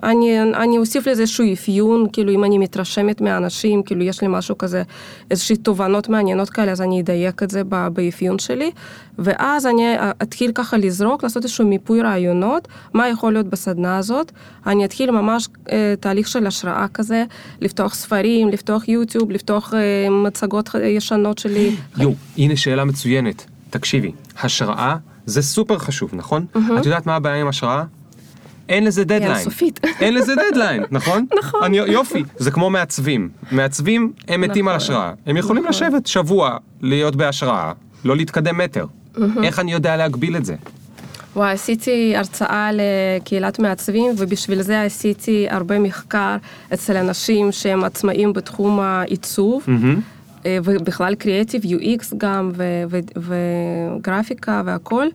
אני, אני אוסיף לזה איזשהו אפיון, כאילו אם אני מתרשמת מהאנשים, כאילו יש לי משהו כזה, איזושהי תובנות מעניינות כאלה, אז אני אדייק את זה באפיון שלי, ואז אני אתחיל ככה לזרוק, לעשות איזשהו מיפוי רעיונות, מה יכול להיות בסדנה הזאת. אני אתחיל ממש אה, תהליך של השראה כזה, לפתוח ספרים, לפתוח יוטיוב, לפתוח אה, מצגות ישנות שלי. יו, הנה שאלה מצוינת. תקשיבי, השראה זה סופר חשוב, נכון? את יודעת מה הבעיה עם השראה? אין לזה דדליין. אינסופית. אין לזה דדליין, *laughs* נכון? נכון. אני, יופי, זה כמו מעצבים. מעצבים, הם מתים על נכון. השראה. הם יכולים נכון. לשבת שבוע, להיות בהשראה, לא להתקדם מטר. איך אני יודע להגביל את זה? וואי, עשיתי הרצאה לקהילת מעצבים, ובשביל זה עשיתי הרבה מחקר אצל אנשים שהם עצמאים בתחום העיצוב, אה, ובכלל קריאטיב, UX גם, וגרפיקה והכל.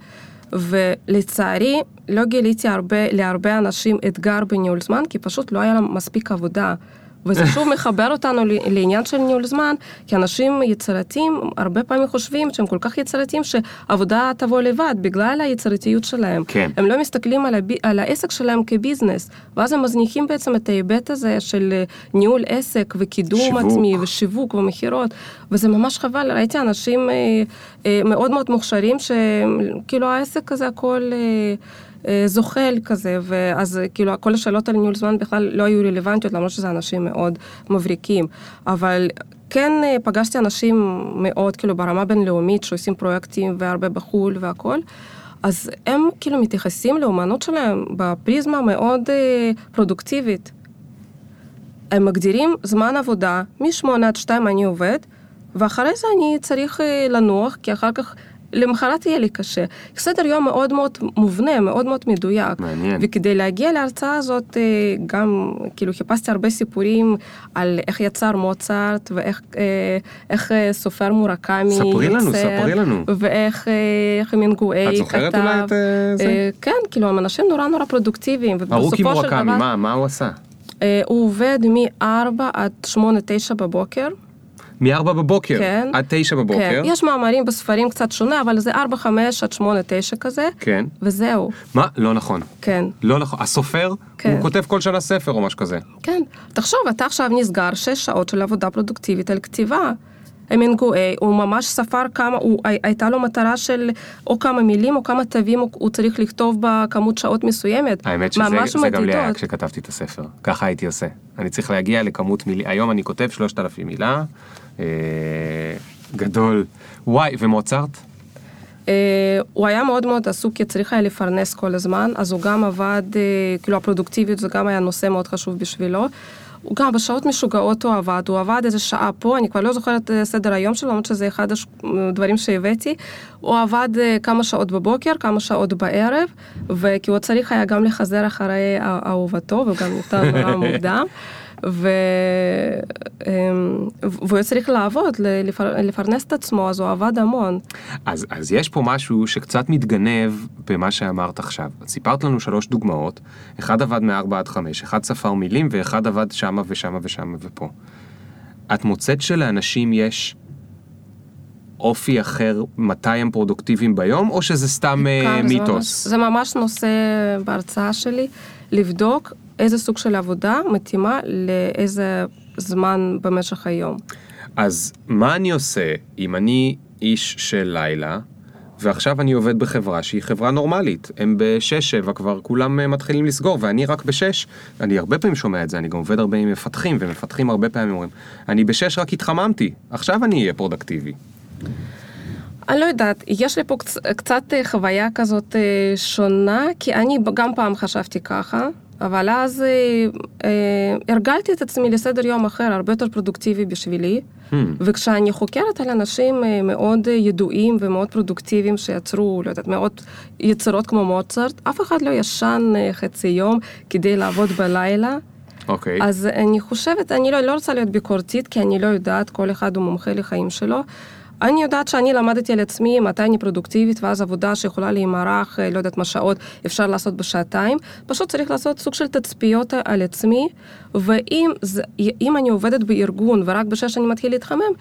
ולצערי, לא גיליתי הרבה, להרבה אנשים אתגר בניהול זמן, כי פשוט לא היה להם מספיק עבודה. וזה שוב מחבר אותנו לעניין של ניהול זמן, כי אנשים יצירתיים הרבה פעמים חושבים שהם כל כך יצירתיים שעבודה תבוא לבד בגלל היצירתיות שלהם. כן. הם לא מסתכלים על, הבי, על העסק שלהם כביזנס, ואז הם מזניחים בעצם את ההיבט הזה של אה, ניהול עסק וקידום שיווק. עצמי ושיווק ומכירות, וזה ממש חבל, ראיתי אנשים אה, אה, מאוד מאוד מוכשרים שכאילו העסק הזה הכל... אה, זוחל כזה, ואז אה, כאילו כל השאלות על ניהול זמן בכלל לא היו רלוונטיות, למרות שזה אנשים מאוד מבריקים. אבל כן אה, פגשתי אנשים מאוד כאילו ברמה בינלאומית שעושים פרויקטים והרבה בחו"ל והכל. אז הם כאילו מתייחסים לאומנות שלהם בפריזמה מאוד אה, פרודוקטיבית. הם מגדירים זמן עבודה, מ-8 עד 2 אני עובד, ואחרי זה אני צריך אה, לנוח, כי אחר כך, למחרת יהיה לי קשה. סדר יום מאוד מאוד מובנה, מאוד מאוד מדויק. מעניין. וכדי להגיע להרצאה הזאת, אה, גם, כאילו, חיפשתי הרבה סיפורים על איך יצר מוצרט, ואיך אה, איך אה, סופר מורקמי ספרי לנו, ספרי לנו. ואיך איך המינגואי כתב. את זוכרת אולי את, זה? כן, כאילו, הם אנשים נורא נורא פרודוקטיביים. ארוכי מורקמי, דבר- מה, מה הוא עשה? הוא עובד מ-4 עד 8-9 בבוקר. מ-4 בבוקר כן. עד 9 בבוקר. כן, יש מאמרים בספרים קצת שונה, אבל זה 4-5 עד 8-9 כזה, כן. וזהו, מה? לא נכון. כן. לא נכון. הסופר, כן. הוא כותב כל שנה ספר או משהו כזה. כן. תחשוב, אתה עכשיו נסגר 6 שעות של עבודה פרודוקטיבית על כתיבה. המינגואי, הוא ממש ספר כמה, הוא, הי- הייתה לו מטרה של או כמה מילים או כמה תווים הוא, הוא צריך לכתוב בכמות שעות מסוימת. האמת שזה גם לי היה. כשכתבתי את הספר. ככה הייתי עושה. אני צריך להגיע לכמות מילים, היום אני כותב 3,000 מילה, גדול. וואי, ומוצרט? אה, הוא היה מאוד מאוד עסוק כי צריך היה לפרנס כל הזמן, אז הוא גם עבד, אה, כאילו הפרודוקטיביות זה גם היה נושא מאוד חשוב בשבילו. הוא גם בשעות משוגעות הוא עבד, הוא עבד איזה שעה פה, אני כבר לא זוכרת אה, סדר היום שלו, למרות שזה אחד הדברים שהבאתי. הוא עבד אה, כמה שעות בבוקר, כמה שעות בערב, וכי הוא צריך היה גם לחזר אחרי אהובתו, וגם נפטר נורא *laughs* מוקדם. ו... אמ, והוא צריך לעבוד, לפר... לפרנס את עצמו, אז הוא עבד המון. אז, אז יש פה משהו שקצת מתגנב במה שאמרת עכשיו. סיפרת לנו שלוש דוגמאות, אחד עבד מ-4 עד 5, אחד ספר מילים ואחד עבד שמה ושמה ושמה ופה. את מוצאת שלאנשים יש אופי אחר מתי הם פרודוקטיביים ביום, או שזה סתם כן, מיתוס? זה ממש, זה ממש נושא בהרצאה שלי, לבדוק איזה סוג של עבודה מתאימה לאיזה זמן במשך היום. אז מה אני עושה אם אני איש של לילה, ועכשיו אני עובד בחברה שהיא חברה נורמלית. הם בשש-שבע כבר כולם אה, מתחילים לסגור, ואני רק בשש. אני הרבה פעמים שומע את זה, אני גם עובד הרבה עם מפתחים, ומפתחים הרבה פעמים אומרים, אני בשש רק התחממתי, עכשיו אני אהיה פרודקטיבי. אני לא יודעת, יש לי פה קצת אה, חוויה כזאת אה, שונה, כי אני גם פעם חשבתי ככה. אבל אז אה, אה, הרגלתי את עצמי לסדר יום אחר, הרבה יותר פרודוקטיבי בשבילי. Hmm. וכשאני חוקרת על אנשים אה, מאוד ידועים ומאוד פרודוקטיביים שיצרו, לא יודעת, מאות יצירות כמו מוצרט, אף אחד לא ישן אה, חצי יום כדי לעבוד בלילה. אוקיי. Okay. אז אני חושבת, אני לא, לא רוצה להיות ביקורתית, כי אני לא יודעת, כל אחד הוא מומחה לחיים שלו. אני יודעת שאני למדתי על עצמי מתי אני פרודוקטיבית, ואז עבודה שיכולה להימרח, אה, לא יודעת מה שעות אפשר לעשות בשעתיים. פשוט צריך לעשות סוג של תצפיות על עצמי, ואם אני עובדת בארגון ורק בשש אני מתחיל להתחמם,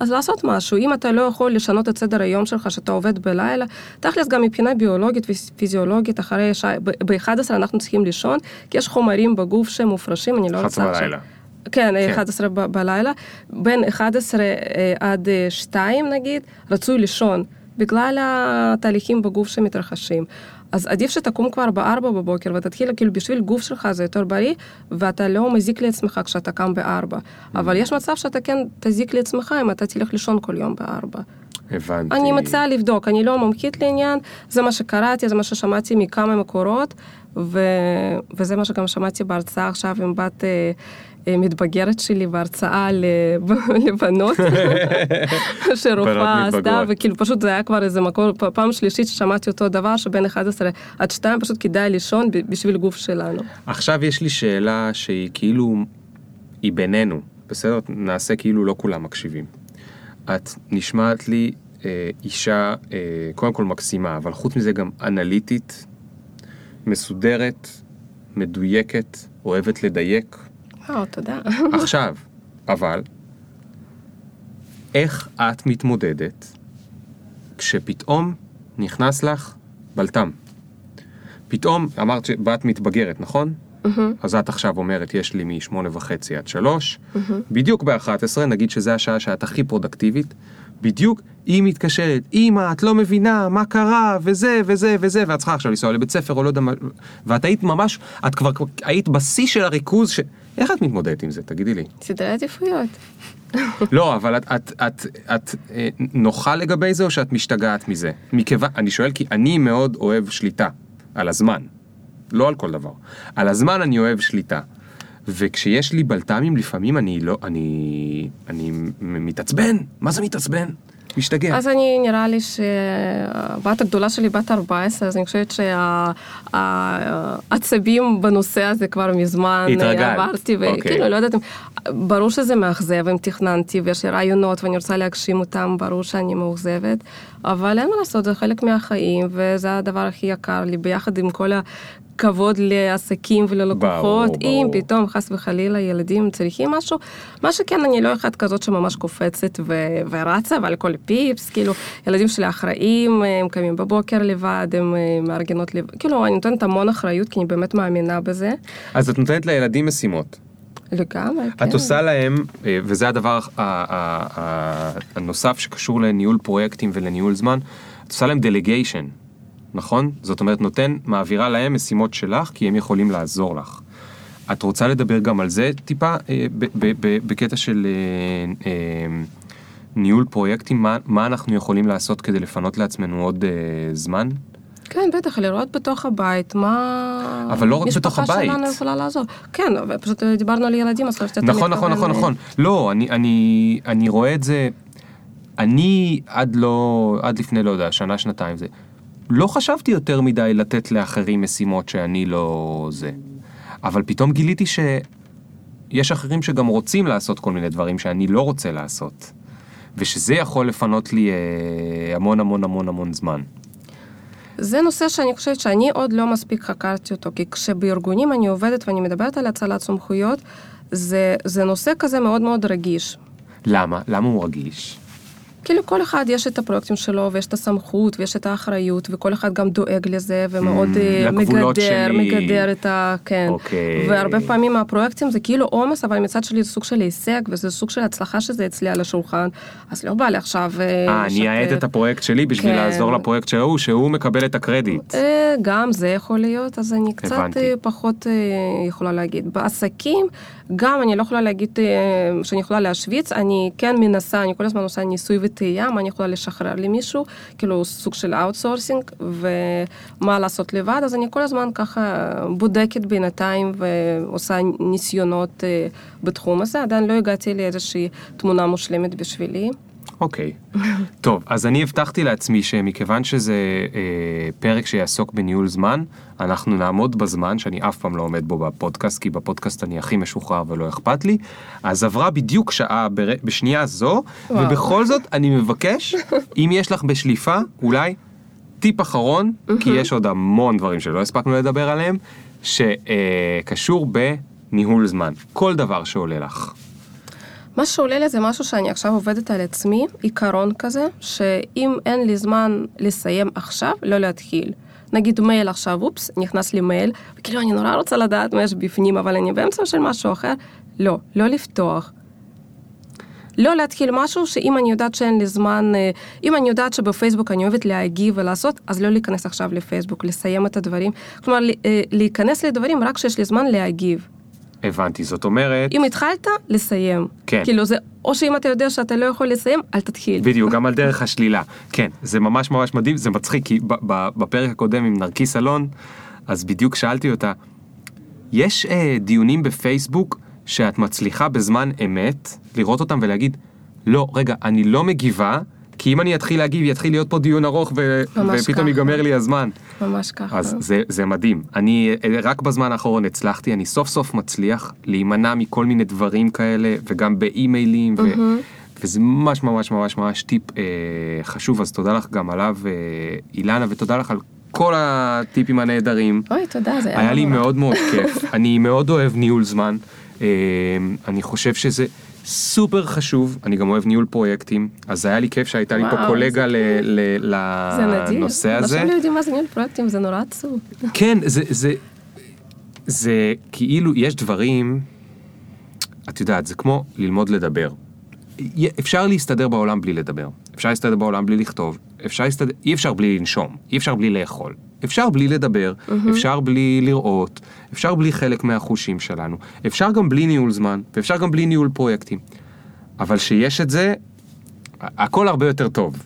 אז לעשות משהו. אם אתה לא יכול לשנות את סדר היום שלך, שאתה עובד בלילה, תכלס גם מבחינה ביולוגית ופיזיולוגית, אחרי שעה, ב-11 אנחנו צריכים לישון, כי יש חומרים בגוף שהם מופרשים, אני לא רוצה עכשיו... בלילה. כן, כן, 11 ב- בלילה. בין 11 אה, עד 2 אה, נגיד, רצוי לישון, בגלל התהליכים בגוף שמתרחשים. אז עדיף שתקום כבר ב-4 בבוקר ותתחיל, כאילו בשביל גוף שלך זה יותר בריא, ואתה לא מזיק לעצמך כשאתה קם ב-4. אבל יש מצב שאתה כן תזיק לעצמך אם אתה תלך לישון כל יום ב-4. הבנתי. אני מציעה לבדוק, אני לא מומחית לעניין, זה מה שקראתי, זה מה ששמעתי מכמה מקורות, ו... וזה מה שגם שמעתי בהרצאה עכשיו עם בת אה, אה, מתבגרת שלי בהרצאה *laughs* לבנות, *laughs* שרופאה עשתה, וכאילו פשוט זה היה כבר איזה מקור, פעם שלישית ששמעתי אותו דבר, שבין 11 עד 2 פשוט כדאי לישון בשביל גוף שלנו. עכשיו יש לי שאלה שהיא כאילו, היא בינינו, בסדר? נעשה כאילו לא כולם מקשיבים. את נשמעת לי אה, אישה, אה, קודם כל מקסימה, אבל חוץ מזה גם אנליטית, מסודרת, מדויקת, אוהבת לדייק. או, תודה. עכשיו, אבל, איך את מתמודדת כשפתאום נכנס לך בלטם? פתאום, אמרת שבת מתבגרת, נכון? Mm-hmm. אז את עכשיו אומרת, יש לי משמונה וחצי עד שלוש, mm-hmm. בדיוק ב-11, נגיד שזה השעה שאת הכי פרודקטיבית, בדיוק היא מתקשרת, אמא, את לא מבינה, מה קרה, וזה, וזה, וזה, ואת צריכה עכשיו לנסוע לבית ספר, או לא יודע מה, ואת היית ממש, את כבר היית בשיא של הריכוז, ש... איך את מתמודדת עם זה, תגידי לי? סדרי עדיפויות. לא, אבל את, את, את, את, את אה, נוחה לגבי זה, או שאת משתגעת מזה? מכיוון, אני שואל כי אני מאוד אוהב שליטה על הזמן, לא על כל דבר. על הזמן אני אוהב שליטה. וכשיש לי בלת"מים לפעמים אני לא, אני, אני מתעצבן, מה זה מתעצבן? משתגע. אז אני, נראה לי שהבת הגדולה שלי בת 14, אז אני חושבת שהעצבים בנושא הזה כבר מזמן עברתי, וכאילו, אוקיי. לא יודעת, ברור שזה מאכזב אם תכננתי ויש לי רעיונות ואני רוצה להגשים אותם, ברור שאני מאוכזבת, אבל אין מה לעשות, זה חלק מהחיים, וזה הדבר הכי יקר לי, ביחד עם כל כבוד לעסקים וללקוחות, ברור, אם ברור. פתאום חס וחלילה ילדים צריכים משהו, מה שכן אני לא אחת כזאת שממש קופצת ו- ורצה ועל כל פיפס, כאילו ילדים שלי אחראים, הם קמים בבוקר לבד, הם אה, מארגנות לבד, כאילו אני נותנת המון אחריות כי אני באמת מאמינה בזה. אז את נותנת לילדים משימות. לגמרי, כן. את עושה להם, אה, וזה הדבר הנוסף שקשור לניהול פרויקטים ולניהול זמן, את עושה להם דליגיישן. נכון? זאת אומרת, נותן, מעבירה להם משימות שלך, כי הם יכולים לעזור לך. את רוצה לדבר גם על זה טיפה, אה, בקטע של אה, אה, ניהול פרויקטים, מה, מה אנחנו יכולים לעשות כדי לפנות לעצמנו עוד אה, זמן? כן, בטח, לראות בתוך הבית מה... אבל לא רק בתוך הבית. משפחה שלנו יכולה לעזור. כן, פשוט דיברנו על ילדים, אז חשבתי שאתה נכון, נכון, נכון, מתכוון, נכון. לא, אני, אני, אני רואה את זה, אני עד לא, עד לפני, לא יודע, שנה, שנתיים, זה, לא חשבתי יותר מדי לתת לאחרים משימות שאני לא זה. אבל פתאום גיליתי שיש אחרים שגם רוצים לעשות כל מיני דברים שאני לא רוצה לעשות. ושזה יכול לפנות לי אה, המון המון המון המון זמן. זה נושא שאני חושבת שאני עוד לא מספיק חקרתי אותו, כי כשבארגונים אני עובדת ואני מדברת על הצלת סמכויות, זה, זה נושא כזה מאוד מאוד רגיש. למה? למה הוא רגיש? כי לכל אחד יש את הפרויקטים שלו, ויש את הסמכות, ויש את האחריות, וכל אחד גם דואג לזה, ומאוד אה, לגבולות מגדר, שלי. מגדר את ה... כן. אוקיי. והרבה פעמים הפרויקטים זה כאילו עומס, אבל מצד שלי זה סוג של הישג, וזה סוג של הצלחה שזה אצלי על השולחן, אז לא בא לי עכשיו... אה, אני אאט את הפרויקט שלי בשביל כן. לעזור לפרויקט של ההוא, שהוא מקבל את הקרדיט. אה, גם זה יכול להיות, אז אני קצת הבנתי. אה, פחות אה, יכולה להגיד. בעסקים, גם אני לא יכולה להגיד אה, שאני יכולה להשוויץ, אני כן מנסה, אני כל הזמן עושה ניסוי וטעייה, מה אני יכולה לשחרר למישהו, כאילו סוג של outsourcing, ומה לעשות לבד, אז אני כל הזמן ככה בודקת בינתיים ועושה ניסיונות אה, בתחום הזה, עדיין לא הגעתי לאיזושהי תמונה מושלמת בשבילי. אוקיי. טוב, אז אני הבטחתי לעצמי שמכיוון שזה אה, פרק שיעסוק בניהול זמן, אנחנו נעמוד בזמן, שאני אף פעם לא עומד בו בפודקאסט, כי בפודקאסט אני הכי משוחרר ולא אכפת לי. אז עברה בדיוק שעה בר... בשנייה זו, וואו. ובכל זאת אני מבקש, אם יש לך בשליפה, אולי טיפ אחרון, כי יש עוד המון דברים שלא הספקנו לדבר עליהם, שקשור בניהול זמן. כל דבר שעולה לך. מה שעולה לי זה משהו שאני עכשיו עובדת על עצמי, עיקרון כזה, שאם אין לי זמן לסיים עכשיו, לא להתחיל. נגיד מייל עכשיו, אופס, נכנס לי מייל, וכאילו אני נורא רוצה לדעת מה יש בפנים, אבל אני באמצע של משהו אחר, לא, לא לפתוח. לא להתחיל משהו שאם אני יודעת שאין לי זמן, אה, אם אני יודעת שבפייסבוק אני אוהבת להגיב ולעשות, אז לא להיכנס עכשיו לפייסבוק, לסיים את הדברים. כלומר, אה, להיכנס לדברים רק כשיש לי זמן להגיב. הבנתי, זאת אומרת... אם התחלת, לסיים. כן. כאילו זה, או שאם אתה יודע שאתה לא יכול לסיים, אל תתחיל. בדיוק, גם על *laughs* דרך השלילה. כן, זה ממש ממש מדהים, זה מצחיק, כי בפרק הקודם עם נרקיס אלון, אז בדיוק שאלתי אותה, יש אה, דיונים בפייסבוק שאת מצליחה בזמן אמת לראות אותם ולהגיד, לא, רגע, אני לא מגיבה, כי אם אני אתחיל להגיב, יתחיל להיות פה דיון ארוך ו- ופתאום. ייגמר לי הזמן. ממש ככה. אז זה, זה מדהים. אני אה, רק בזמן האחרון הצלחתי, אני סוף סוף מצליח להימנע מכל מיני דברים כאלה, וגם באימיילים, ו, וזה ממש ממש ממש ממש טיפ אה, חשוב, אז תודה לך גם עליו, אה, אילנה, ותודה לך על כל הטיפים הנהדרים. אוי, תודה, זה היה לי נורא. מאוד מאוד כיף. אני מאוד אוהב ניהול זמן. אה, אני חושב שזה סופר חשוב, אני גם אוהב ניהול פרויקטים, אז היה לי כיף שהייתה לי פה קולגה איזה ל- ל- זה נדיר. לנושא הזה. אנשים לא יודעים מה זה ניהול פרויקטים, זה נורא עצוב. *laughs* כן, זה, זה, זה כאילו, יש דברים, את יודעת, זה כמו ללמוד לדבר. אפשר להסתדר בעולם בלי לדבר, אפשר להסתדר בעולם בלי לכתוב, אפשר להסתדר, אי אפשר בלי לנשום, אי אפשר בלי לאכול, אפשר בלי לדבר, אפשר בלי לראות, אפשר בלי חלק מהחושים שלנו, אפשר גם בלי ניהול זמן, ואפשר גם בלי ניהול פרויקטים. אבל שיש את זה, הכל הרבה יותר טוב.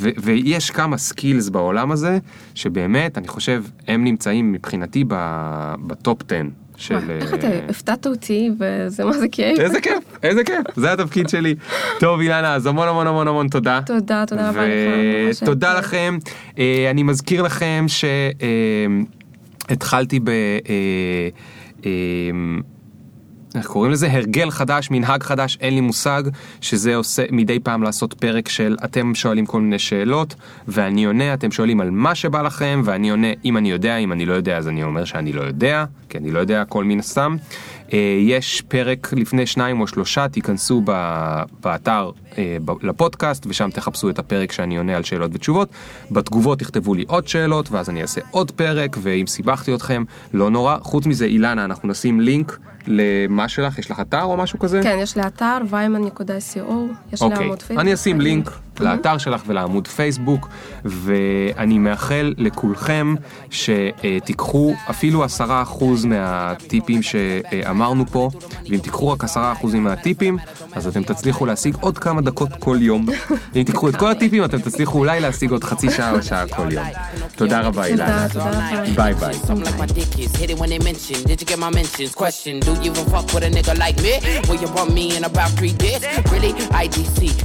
ו- ויש כמה skills בעולם הזה, שבאמת, אני חושב, הם נמצאים מבחינתי ב top 10 של... איך אה, אתה הפתעת אותי, וזה מה זה כיף. איזה כיף, איזה כיף, זה התפקיד שלי. טוב, אילנה, אז המון המון המון המון תודה. תודה, תודה רבה לך. ותודה. לכם. אה, אני מזכיר לכם שהתחלתי ב... איך קוראים לזה? הרגל חדש, מנהג חדש, אין לי מושג, שזה עושה מדי פעם לעשות פרק של אתם שואלים כל מיני שאלות, ואני עונה, אתם שואלים על מה שבא לכם, ואני עונה אם אני יודע, אם אני לא יודע אז אני אומר שאני לא יודע, כי אני לא יודע הכל מן הסתם. אה, יש פרק לפני שניים או שלושה, תיכנסו באתר אה, לפודקאסט, ושם תחפשו את הפרק שאני עונה על שאלות ותשובות. בתגובות תכתבו לי עוד שאלות, ואז אני אעשה עוד פרק, ואם סיבכתי אתכם, לא נורא. חוץ מזה, אילנה, אנחנו נשים לינק למה שלך, יש לך אתר או משהו כזה? כן, יש לי אתר, ויימן.co, יש לי אוקיי, עמוד פייסבוק. אני אשים לינק לאתר שלך ולעמוד פייסבוק, ואני מאחל לכולכם שתיקחו אפילו עשרה אחוז מהטיפים שאמרנו פה, ואם תיקחו רק עשרה אחוזים מהטיפים, אז אתם תצליחו להשיג עוד כמה דקות כל יום. אם תיקחו את כל הטיפים, אתם תצליחו אולי להשיג עוד חצי שעה או שעה כל יום. תודה רבה, אילנה. ביי ביי.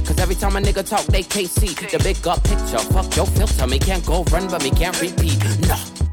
Cause every time a nigga talk, they can't the big up picture. Fuck your filter, me can't go run, but me can't repeat. Nah.